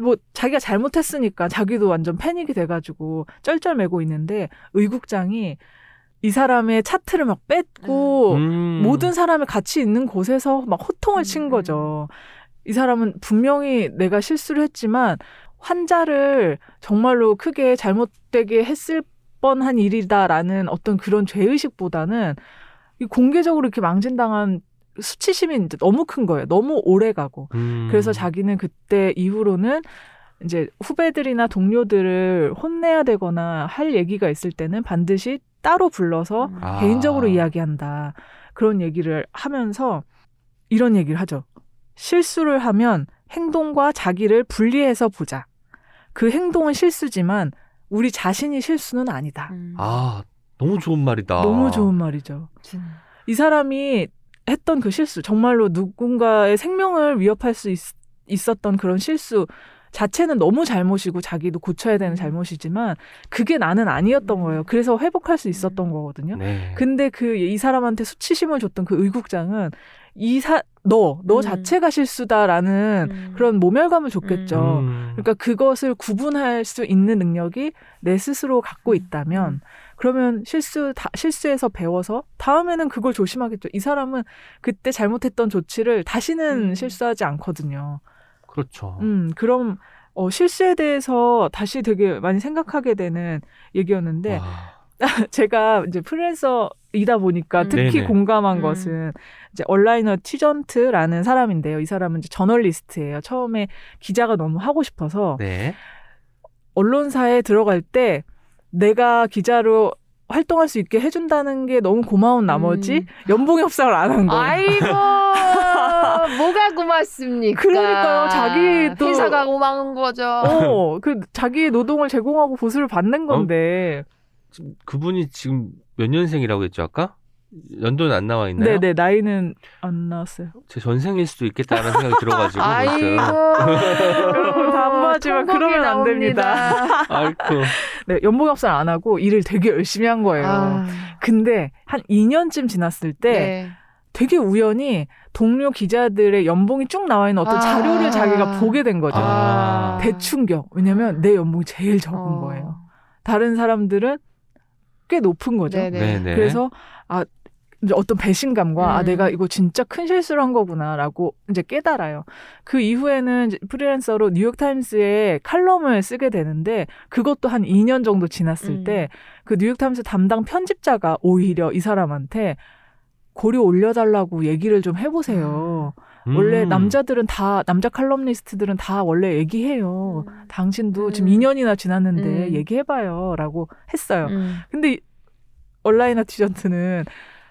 뭐 자기가 잘못했으니까 자기도 완전 패닉이 돼가지고 쩔쩔매고 있는데 의국장이 이 사람의 차트를 막 뺏고 음. 모든 사람이 같이 있는 곳에서 막 호통을 친 음. 거죠. 이 사람은 분명히 내가 실수를 했지만 환자를 정말로 크게 잘못되게 했을 뻔한 일이다라는 어떤 그런 죄의식보다는 이 공개적으로 이렇게 망신당한 수치심이 이제 너무 큰 거예요. 너무 오래 가고. 음. 그래서 자기는 그때 이후로는 이제 후배들이나 동료들을 혼내야 되거나 할 얘기가 있을 때는 반드시 따로 불러서 음. 아. 개인적으로 이야기한다. 그런 얘기를 하면서 이런 얘기를 하죠. 실수를 하면 행동과 자기를 분리해서 보자. 그 행동은 실수지만 우리 자신이 실수는 아니다. 음. 아 너무 좋은 말이다. 너무 좋은 말이죠. 진- 이 사람이 했던 그 실수, 정말로 누군가의 생명을 위협할 수 있, 있었던 그런 실수 자체는 너무 잘못이고 자기도 고쳐야 되는 음. 잘못이지만 그게 나는 아니었던 음. 거예요. 그래서 회복할 수 있었던 거거든요. 네. 근데 그 이 사람한테 수치심을 줬던 그 의국장은 이사 너, 너 음. 자체가 실수다라는 음. 그런 모멸감을 줬겠죠. 음. 그러니까 그것을 구분할 수 있는 능력이 내 스스로 갖고 있다면 그러면 실수 다, 실수해서 배워서 다음에는 그걸 조심하겠죠. 이 사람은 그때 잘못했던 조치를 다시는 음. 실수하지 않거든요. 그렇죠. 음, 그럼 어, 실수에 대해서 다시 되게 많이 생각하게 되는 얘기였는데 와. 제가 이제 프리랜서이다 보니까 음. 특히 네네. 공감한 음. 것은 이제 얼라이너 티전트라는 사람인데요. 이 사람은 이제 저널리스트예요. 처음에 기자가 너무 하고 싶어서 네. 언론사에 들어갈 때 내가 기자로 활동할 수 있게 해준다는 게 너무 고마운 나머지 음. 연봉 협상을 안 한 거예요. 아이고 뭐가 고맙습니까? 그러니까요. 자기 또- 회사가 고마운 거죠. 어, 그 자기의 노동을 제공하고 보수를 받는 건데. 지금 그분이 지금 몇 년생이라고 했죠 아까? 연도는 안 나와 있나요? 네네 나이는 안 나왔어요. 제 전생일 수도 있겠다는 생각이 들어가지고 아이고 통곡이 그러면 안 됩니다. 아이고. 네, 연봉 협상 안 하고 일을 되게 열심히 한 거예요. 아, 근데 한 2년쯤 지났을 때 네. 되게 우연히 동료 기자들의 연봉이 쭉 나와 있는 어떤 아. 자료를 자기가 보게 된 거죠. 아. 대충격. 왜냐면 내 연봉이 제일 적은 어. 거예요. 다른 사람들은 꽤 높은 거죠. 네네. 그래서 아 어떤 배신감과 아 음. 내가 이거 진짜 큰 실수를 한 거구나라고 이제 깨달아요. 그 이후에는 이제 프리랜서로 뉴욕 타임스에 칼럼을 쓰게 되는데 그것도 한 2년 정도 지났을 음. 때 그 뉴욕 타임스 담당 편집자가 오히려 이 사람한테 고료 올려달라고 얘기를 좀 해보세요. 음. 원래 남자들은 다 남자 칼럼니스트들은 다 원래 얘기해요. 음. 당신도 지금 음. 2년이나 지났는데 음. 얘기해봐요라고 했어요. 음, 근데 이 온라인 아티전트는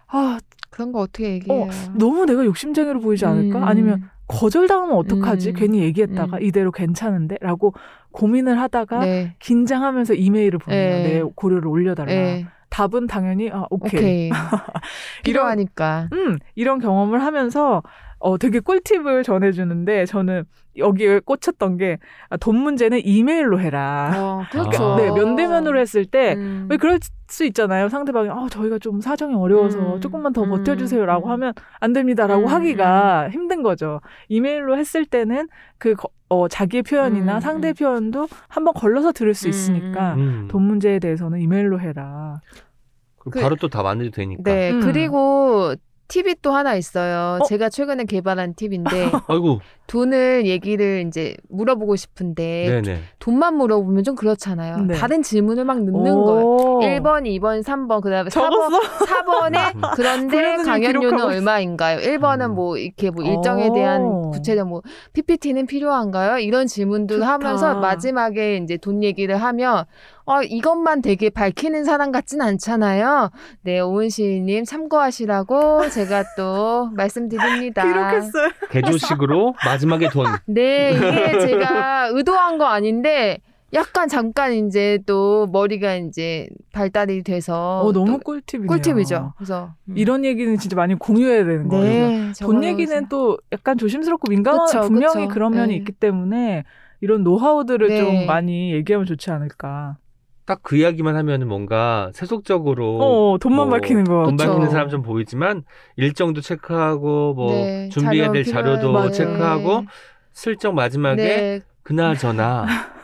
아 그런 거 어떻게 얘기해요? 너무 내가 욕심쟁이로 보이지 않을까? 음. 아니면 거절당하면 어떡하지? 음. 괜히 얘기했다가 음. 이대로 괜찮은데? 라고 고민을 하다가 네. 긴장하면서 이메일을 보내요. 네. 내 고려를 올려달라. 네. 답은 당연히 아 오케이. 오케이. 필요하니까. 음 이런 경험을 하면서 어 되게 꿀팁을 전해주는데 저는 여기에 꽂혔던 게 아, 돈 문제는 이메일로 해라. 어, 그렇죠. 아. 네 면대면으로 했을 때 음. 왜 그럴 수 있잖아요. 상대방이 아 저희가 좀 사정이 어려워서 음, 조금만 더 음, 버텨주세요라고 음. 하면 안 됩니다라고 음, 하기가 힘든 거죠. 이메일로 했을 때는 그 거- 어, 자기의 표현이나 음, 상대 음. 표현도 한번 걸러서 들을 수 음, 있으니까 음. 돈 문제에 대해서는 이메일로 해라. 그- 바로 또 다 만들도 되니까. 네. 음. 그리고 팁이 또 하나 있어요. 어? 제가 최근에 개발한 팁인데 아이고. 돈을 얘기를 이제 물어보고 싶은데 네네. 돈만 물어보면 좀 그렇잖아요. 네. 다른 질문을 막 넣는 거예요. 오. 1번, 2번, 3번, 그 다음에 4번, 적었어? 4번에 음. 그런데 강연료는. 얼마인가요? 1번은 음. 뭐 이렇게 뭐 일정에 대한 오. 구체적 뭐 PPT는 필요한가요? 이런 질문들 좋다. 하면서 마지막에 이제 돈 얘기를 하면 어 이것만 되게 밝히는 사람 같진 않잖아요. 네, 오은 시인님 참고하시라고 제가 또 말씀드립니다. 기록했어요. 개조식으로 마지막에 돈. 네, 이게 제가 의도한 거 아닌데 약간 잠깐 이제 또 머리가 이제 발달이 돼서 어, 너무 또 꿀팁이네요. 꿀팁이죠. 그래서 음. 이런 얘기는 진짜 많이 공유해야 되는 거예요. 네, 돈 적어놓으세요. 얘기는 또 약간 조심스럽고 민감한 그쵸, 분명히 그쵸. 그런 면이 네. 있기 때문에 이런 노하우들을 네. 좀 많이 얘기하면 좋지 않을까. 딱 그 이야기만 하면은 뭔가 세속적으로 어, 돈만 뭐 밝히는 거. 돈 그쵸. 밝히는 사람 좀 보이지만 일정도 체크하고 뭐 네, 준비해야 될 자료 자료도 필요해. 체크하고 슬쩍 마지막에 네. 그나저나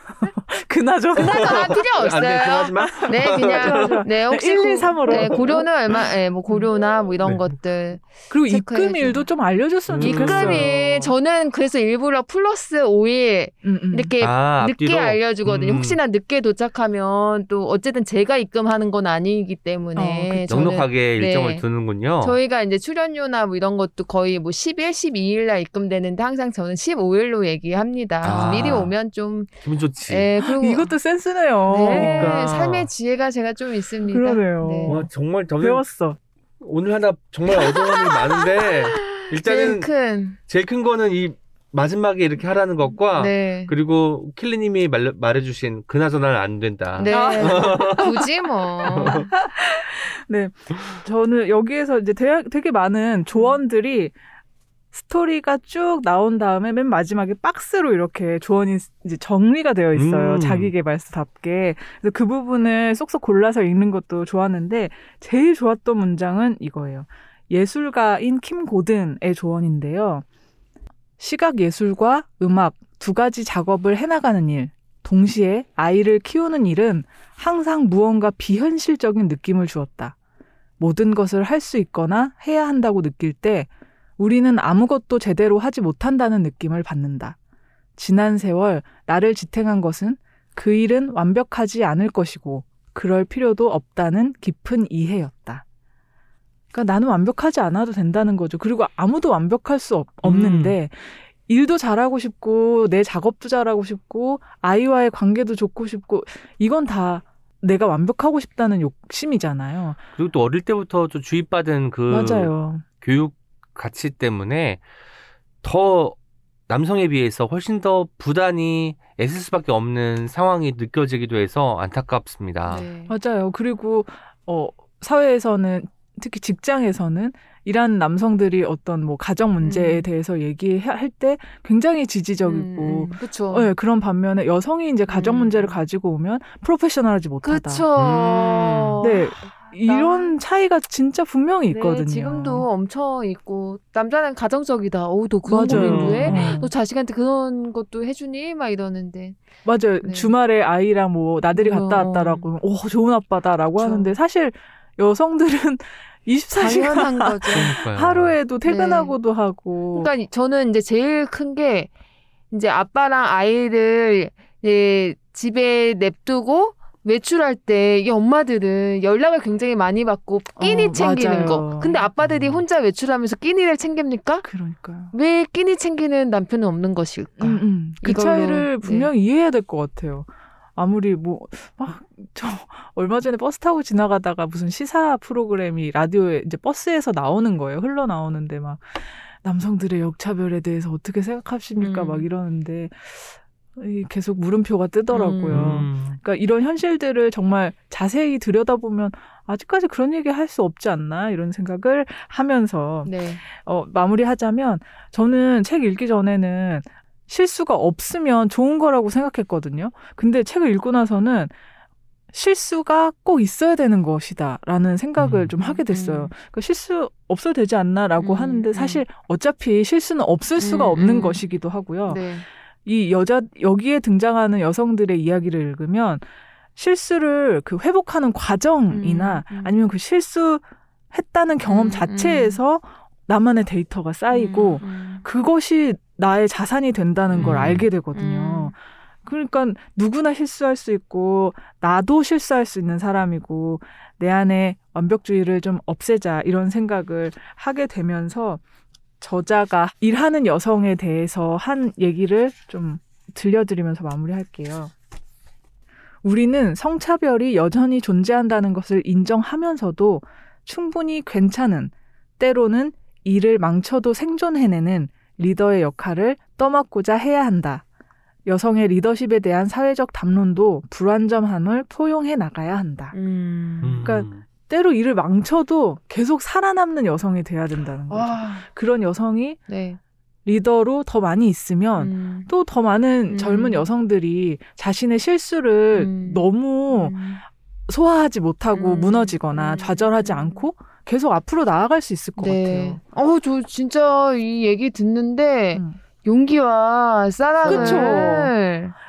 그나저나. 그나저나 필요 안 돼, 없어요. 그나저나 네, 그냥 네 혹시 1, 2, 고- 3으로. 네, 고려는 얼마? 네, 뭐 고려나 뭐 이런 네. 것들. 그리고 체크해야죠. 입금 일도 좀 알려줬으면 음. 좋겠어요. 입금이 저는 그래서 일부러 플러스 5일 음, 음. 이렇게 아, 늦게 앞뒤로? 알려주거든요. 음. 혹시나 늦게 도착하면 또 어쨌든 제가 입금하는 건 아니기 어, 때문에. 저는 넉넉하게 일정을 네. 두는군요. 저희가 이제 출연료나 뭐 이런 것도 거의 뭐 10일, 12일 날 입금되는데 항상 저는 15일로 얘기합니다. 아. 미리 오면 좀 기분 좋지. 예, 이것도 센스네요. 네, 그러니까. 삶의 지혜가 제가 좀 있습니다. 그러네요. 네. 와 정말 저는 배웠어. 오늘 하나 정말 얻어가는 게 많은데 제일 일단은 큰 제일 큰 거는 이 마지막에 이렇게 하라는 것과 네. 그리고 킬리님이 말, 말해주신 그나저나는 안 된다. 네. 아. 굳이 뭐. 네. 저는 여기에서 이제 되, 되게 많은 조언들이 스토리가 쭉 나온 다음에 맨 마지막에 박스로 이렇게 조언이 이제 정리가 되어 있어요. 음. 자기 개발서답게. 그래서 그 부분을 쏙쏙 골라서 읽는 것도 좋았는데 제일 좋았던 문장은 이거예요. 예술가인 킴 고든의 조언인데요. 시각 예술과 음악 두 가지 작업을 해나가는 일, 동시에 아이를 키우는 일은 항상 무언가 비현실적인 느낌을 주었다. 모든 것을 할 수 있거나 해야 한다고 느낄 때 우리는 아무것도 제대로 하지 못한다는 느낌을 받는다. 지난 세월 나를 지탱한 것은 그 일은 완벽하지 않을 것이고 그럴 필요도 없다는 깊은 이해였다. 그러니까 나는 완벽하지 않아도 된다는 거죠. 그리고 아무도 완벽할 수 없, 없는데 일도 잘하고 싶고 내 작업도 잘하고 싶고 아이와의 관계도 좋고 싶고 이건 다 내가 완벽하고 싶다는 욕심이잖아요. 그리고 또 어릴 때부터 좀 주입받은 그 맞아요. 교육 가치 때문에 더 남성에 비해서 훨씬 더 부단히 애쓸 수밖에 없는 상황이 느껴지기도 해서 안타깝습니다. 네. 맞아요. 그리고 어 사회에서는 특히 직장에서는 일하는 남성들이 어떤 뭐 가정 문제에 음. 대해서 얘기할 때 굉장히 지지적이고 그렇죠. 네, 그런 반면에 여성이 이제 가정 음. 문제를 가지고 오면 프로페셔널하지 못하다. 그렇죠. 네. 이런 차이가 진짜 분명히 있거든요. 네, 지금도 엄청 있고 남자는 가정적이다. 어우 너 그런. 고민도 해? 어. 너 자식한테 그런 것도 해주니? 막 이러는데 맞아요. 네. 주말에 아이랑 뭐 나들이 갔다 어. 왔다라고 오 좋은 아빠다라고 그렇죠. 하는데 사실 여성들은 24시간 당연한 거죠. 하루에도 퇴근하고도 하고 그러니까 이- 저는 이제 제일 큰 게 이제 아빠랑 아이를 이제 집에 냅두고 외출할 때 이 엄마들은 연락을 굉장히 많이 받고 끼니 어, 챙기는 맞아요. 거. 근데 아빠들이 음. 혼자 외출하면서 끼니를 챙깁니까? 그러니까요. 왜 끼니 챙기는 남편은 없는 것일까? 음, 음. 그 이걸로, 차이를 네. 분명히 이해해야 될 것 같아요. 아무리 뭐 막 저 얼마 전에 버스 타고 지나가다가 무슨 시사 프로그램이 라디오에 이제 버스에서 나오는 거예요. 흘러 나오는데 막 남성들의 역차별에 대해서 어떻게 생각하십니까? 음. 막 이러는데 이 계속 물음표가 뜨더라고요. 음. 그러니까 이런 현실들을 정말 자세히 들여다보면 아직까지 그런 얘기 할 수 없지 않나 이런 생각을 하면서 네. 어, 마무리하자면 저는 책 읽기 전에는 실수가 없으면 좋은 거라고 생각했거든요. 근데 책을 읽고 나서는 실수가 꼭 있어야 되는 것이다라는 생각을 음. 좀 하게 됐어요. 음. 그러니까 실수 없어도 되지 않나라고 음, 하는데 음. 사실 어차피 실수는 없을 수가 음, 없는 음. 것이기도 하고요. 네. 이 여자 여기에 등장하는 여성들의 이야기를 읽으면 실수를 그 회복하는 과정이나 음, 음. 아니면 그 실수했다는 경험 음, 자체에서 나만의 데이터가 쌓이고 음, 음. 그것이 나의 자산이 된다는 걸 음. 알게 되거든요. 음. 그러니까 누구나 실수할 수 있고 나도 실수할 수 있는 사람이고 내 안에 완벽주의를 좀 없애자 이런 생각을 하게 되면서 저자가 일하는 여성에 대해서 한 얘기를 좀 들려드리면서 마무리할게요. 우리는 성차별이 여전히 존재한다는 것을 인정하면서도 충분히 괜찮은 때로는 일을 망쳐도 생존해내는 리더의 역할을 떠맡고자 해야 한다. 여성의 리더십에 대한 사회적 담론도 불완전함을 포용해 나가야 한다. 음. 음. 그러니까 때로 일을 망쳐도 계속 살아남는 여성이 돼야 된다는 거죠. 아, 그런 여성이 네. 리더로 더 많이 있으면 음. 또더 많은 음. 젊은 여성들이 자신의 실수를 음. 너무 음. 소화하지 못하고 음. 무너지거나 음. 좌절하지 음. 않고 계속 앞으로 나아갈 수 있을 것 네. 같아요. 어, 저 진짜 이 얘기 듣는데 음. 용기와 사랑을 그쵸.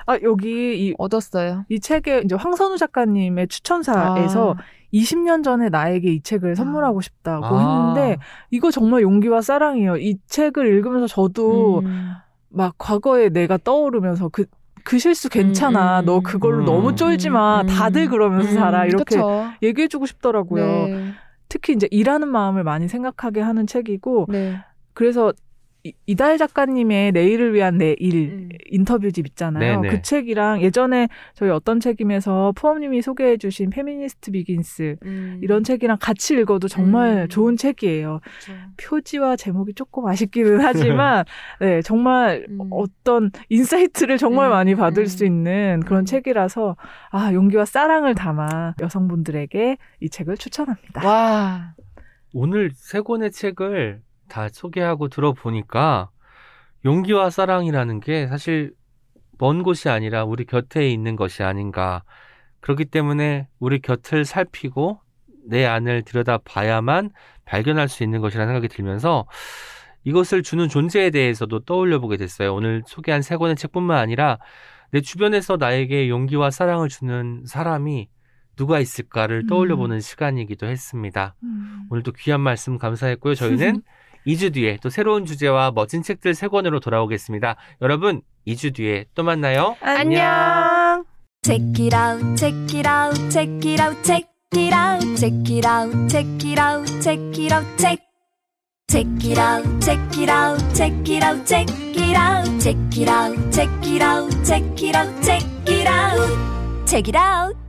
아 여기 이, 얻었어요. 이 책에 이제 황선우 작가님의 추천사에서 아. 20년 전에 나에게 이 책을 선물하고 싶다고 아. 했는데 이거 정말 용기와 사랑이에요. 이 책을 읽으면서 저도 음. 막 과거에 내가 떠오르면서 그, 그 실수 괜찮아. 음, 음. 너 그걸로 음. 너무 쫄지 마. 음. 다들 그러면서 살아. 이렇게 그쵸. 얘기해주고 싶더라고요. 네. 특히 이제 일하는 마음을 많이 생각하게 하는 책이고 네. 그래서 이- 이다혜 작가님의 내일을 위한 내 일 음. 인터뷰집 있잖아요. 네네. 그 책이랑 예전에 저희 어떤 책임에서 프엄님이 소개해 주신 페미니스트 Begins 음. 이런 책이랑 같이 읽어도 정말 음. 좋은 책이에요. 그쵸. 표지와 제목이 조금 아쉽기는 하지만 네 정말 음. 어떤 인사이트를 정말 음, 많이 받을 음. 수 있는 그런 음. 책이라서 아 용기와 사랑을 담아 여성분들에게 이 책을 추천합니다. 와. 오늘 세 권의 책을 다 소개하고 들어보니까 용기와 사랑이라는 게 사실 먼 곳이 아니라 우리 곁에 있는 것이 아닌가. 그렇기 때문에 우리 곁을 살피고 내 안을 들여다 봐야만 발견할 수 있는 것이라는 생각이 들면서 이것을 주는 존재에 대해서도 떠올려 보게 됐어요. 오늘 소개한 세 권의 책뿐만 아니라 내 주변에서 나에게 용기와 사랑을 주는 사람이 누가 있을까를 음. 떠올려 보는 시간이기도 했습니다. 음. 오늘도 귀한 말씀 감사했고요. 저희는 2주 뒤에 또 새로운 주제와 멋진 책들 세 권으로 돌아오겠습니다. 여러분, 2주 뒤에 또 만나요. 안녕. Check it out, check it out, check it out, check it out, check it out, check it out, check it out, check. Check it out, check it out, check it out, check it out, check it out, check it out, check it out, check it out, check it out.